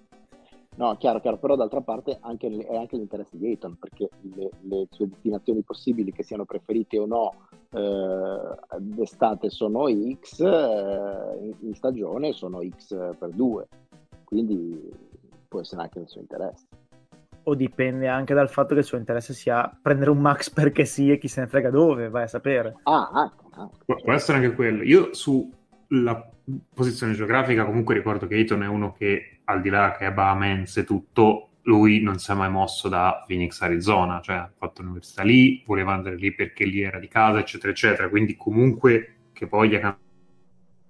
No, chiaro, chiaro, però d'altra parte anche, è anche l'interesse di Ayton, perché le, le, sue destinazioni possibili, che siano preferite o no, eh, d'estate sono X, eh, in, in, stagione sono X per 2, quindi può essere anche nel suo interesse. O dipende anche dal fatto che il suo interesse sia prendere un max perché sì e chi se ne frega dove, vai a sapere. Ah, ah, ah. Può, può essere anche quello. Io sulla posizione geografica comunque ricordo che Ayton è uno che al di là che è Bahamens e tutto, lui non si è mai mosso da Phoenix, Arizona, cioè ha fatto l'università lì, voleva andare lì perché lì era di casa, eccetera, eccetera. Quindi comunque che voglia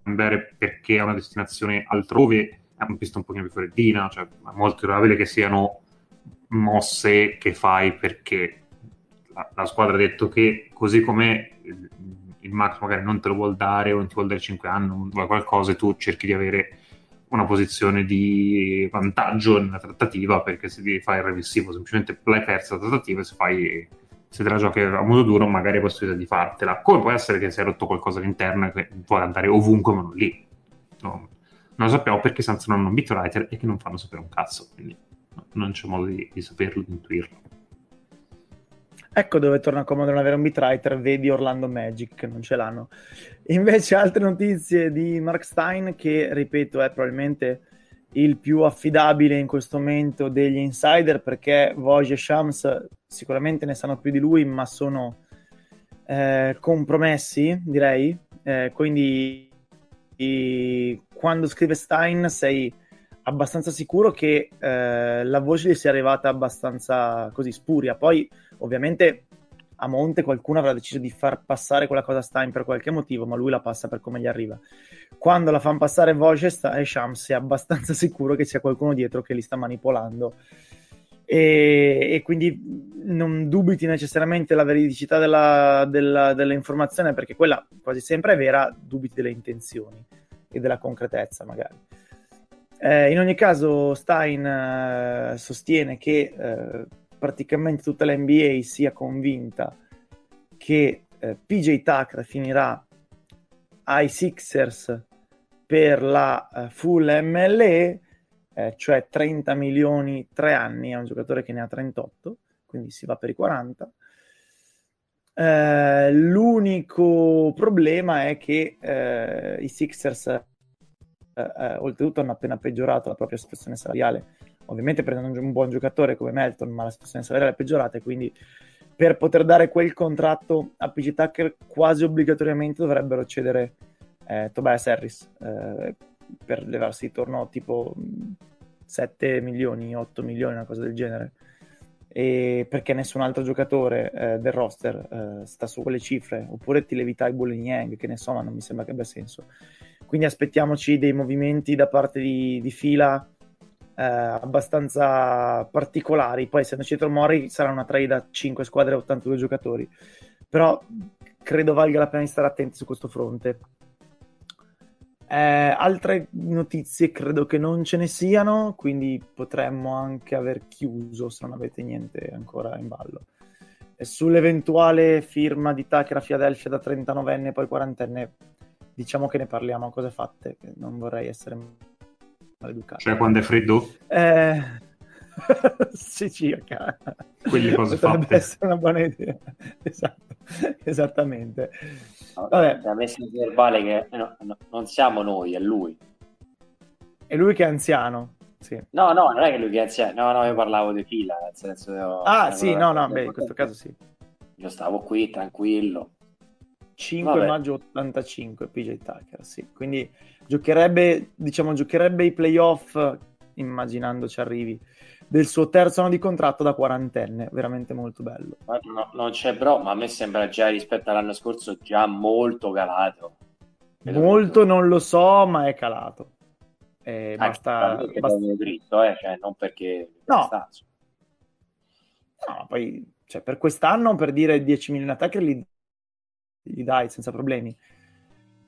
cambiare perché ha una destinazione altrove è un pista un pochino più freddina, cioè è molto probabile che siano mosse che fai perché la, la squadra ha detto che così come il, il Max magari non te lo vuol dare o non ti vuol dare 5 anni, non vuoi qualcosa e tu cerchi di avere una posizione di vantaggio nella trattativa perché se ti fai il remissivo semplicemente l'hai persa la trattativa e se fai se te la giochi a modo duro magari hai possibilità di fartela. Come può essere che si è rotto qualcosa all'interno che può andare ovunque ma non lì. No, non lo sappiamo perché senza non hanno un bit writer e che non fanno sapere un cazzo quindi non c'è modo di, di saperlo, di intuirlo Ecco dove torna comodo non avere un beatwriter, vedi Orlando Magic, non ce l'hanno. Invece altre notizie di Mark Stein, che ripeto è probabilmente il più affidabile in questo momento degli insider, perché Vogue e Shams sicuramente ne sanno più di lui, ma sono eh, compromessi, direi. Eh, quindi i, quando scrive Stein sei abbastanza sicuro che eh, la voce gli sia arrivata abbastanza così spuria. Poi ovviamente a monte qualcuno avrà deciso di far passare quella cosa a Stein per qualche motivo, ma lui la passa per come gli arriva. Quando la fanno passare Voce e Shams è abbastanza sicuro che c'è qualcuno dietro che li sta manipolando. E, e quindi non dubiti necessariamente la veridicità della, della, dell'informazione, perché quella quasi sempre è vera, dubiti delle intenzioni e della concretezza magari. Eh, in ogni caso Stein eh, sostiene che eh, praticamente tutta la NBA sia convinta che eh, PJ Tucker finirà ai Sixers per la full MLE, eh, cioè 30 milioni tre anni, è un giocatore che ne ha 38, quindi si va per i 40. Eh, l'unico problema è che eh, i Sixers eh, eh, oltretutto hanno appena peggiorato la propria situazione salariale ovviamente prendendo un buon giocatore come Melton, ma la situazione salariale è peggiorata e quindi per poter dare quel contratto a PG Tucker quasi obbligatoriamente dovrebbero cedere eh, Tobias Harris eh, per levarsi intorno tipo 7 milioni, 8 milioni, una cosa del genere. E perché nessun altro giocatore eh, del roster eh, sta su quelle cifre, oppure ti levi e Yang, che ne so, ma non mi sembra che abbia senso. Quindi aspettiamoci dei movimenti da parte di, di fila eh, abbastanza particolari. Poi, essendoci dietro Mori, sarà una trade da 5 squadre e 82 giocatori. Però credo valga la pena di stare attenti su questo fronte. Eh, altre notizie credo che non ce ne siano, quindi potremmo anche aver chiuso se non avete niente ancora in ballo. E sull'eventuale firma di Tucker a Philadelphia da 39enne e poi 40enne, diciamo che ne parliamo a cose fatte, non vorrei essere maleducato. Cioè quando è freddo? Eh... sì, circa. Quelle cose Potrebbe fatte. essere una buona idea. Esatto, esattamente. Vabbè. Da messa verbale che no, no, non siamo noi, è lui. È lui che è anziano. Sì. No, no, non è che lui che è anziano. No, no, io parlavo di fila, nel senso... Io, Ah, sì, no, no, beh, in questo caso sì. Io stavo qui, tranquillo. 5 Vabbè. maggio 85 PJ Tucker, sì. Quindi giocherebbe, diciamo, giocherebbe i playoff immaginando ci arrivi del suo terzo anno di contratto da quarantenne, veramente molto bello. Ma no, non c'è bro, ma a me sembra già rispetto all'anno scorso già molto calato. Vedo Molto non lo so, ma è calato. Eh, Ah, basta, basta- dritto, eh, cioè non perché No. No, poi cioè, per quest'anno per dire 10 milioni attacker li, li dai senza problemi.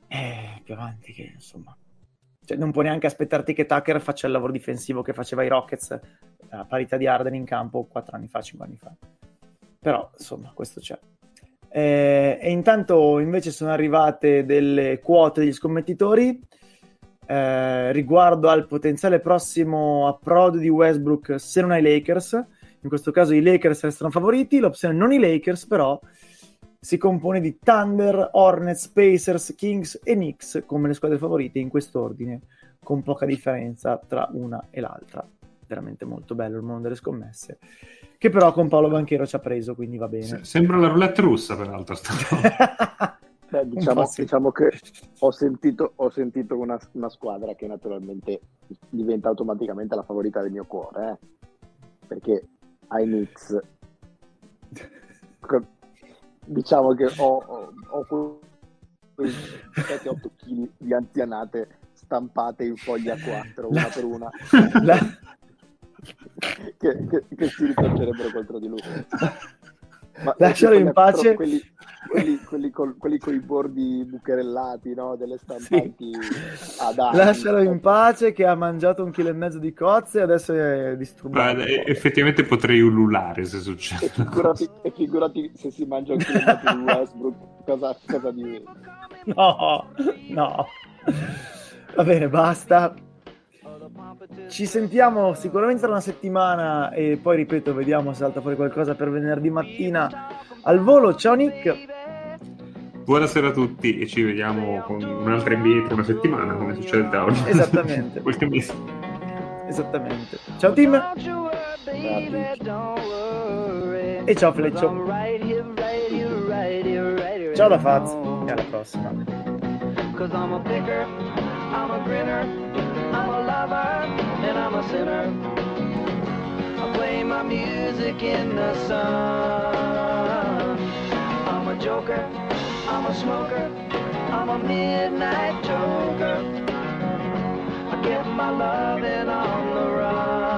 Eh, più avanti che insomma. Cioè, non puoi neanche aspettarti che Tucker faccia il lavoro difensivo che faceva i Rockets a parità di Arden in campo 4 anni fa, 5 anni fa. Però insomma, questo c'è. Eh, e intanto invece sono arrivate delle quote degli scommettitori eh, riguardo al potenziale prossimo approdo di Westbrook se non ai Lakers. In questo caso i Lakers restano favoriti, l'opzione non i Lakers però si compone di Thunder, Hornets, Pacers, Kings e Knicks come le squadre favorite in quest'ordine, con poca differenza tra una e l'altra. Veramente molto bello il mondo delle scommesse, che però con Paolo Banchero ci ha preso, quindi va bene. Se- Sembra la roulette russa, peraltro. Beh, diciamo, sì. diciamo che ho sentito, ho sentito una, una squadra che naturalmente diventa automaticamente la favorita del mio cuore, eh. perché ai Knicks diciamo che ho, ho, ho quei 7-8 kg di anzianate stampate in foglia 4 una per una La- che, che, che si ritorcerebbero contro di lui. Ma Lascialo in pace. 4, Quelli, quelli, quelli, col, quelli con i bordi bucherellati, no? Delle stampanti ad anni. Lascialo in pace che ha mangiato un chilo e mezzo di cozze e adesso è disturbato. E- effettivamente potrei ululare se E succede. figurati, e figurati se si mangia un chilo e mezzo di Westbrook, cosa, cosa diventa? No, no. Va bene, basta. Ci sentiamo sicuramente tra una settimana e poi ripeto, vediamo se salta fuori qualcosa per venerdì mattina al volo. Ciao Nick. Buonasera a tutti e ci vediamo con un'altra NBA tra una settimana, come succede da oggi. Esattamente. Qualche mese. Esattamente. Ciao team e ciao Fleccio. Ciao da Faz e alla prossima. I'm a lover, and I'm a sinner. I play my music in the sun. I'm a joker, I'm a smoker, I'm a midnight joker. I get my loving on the run.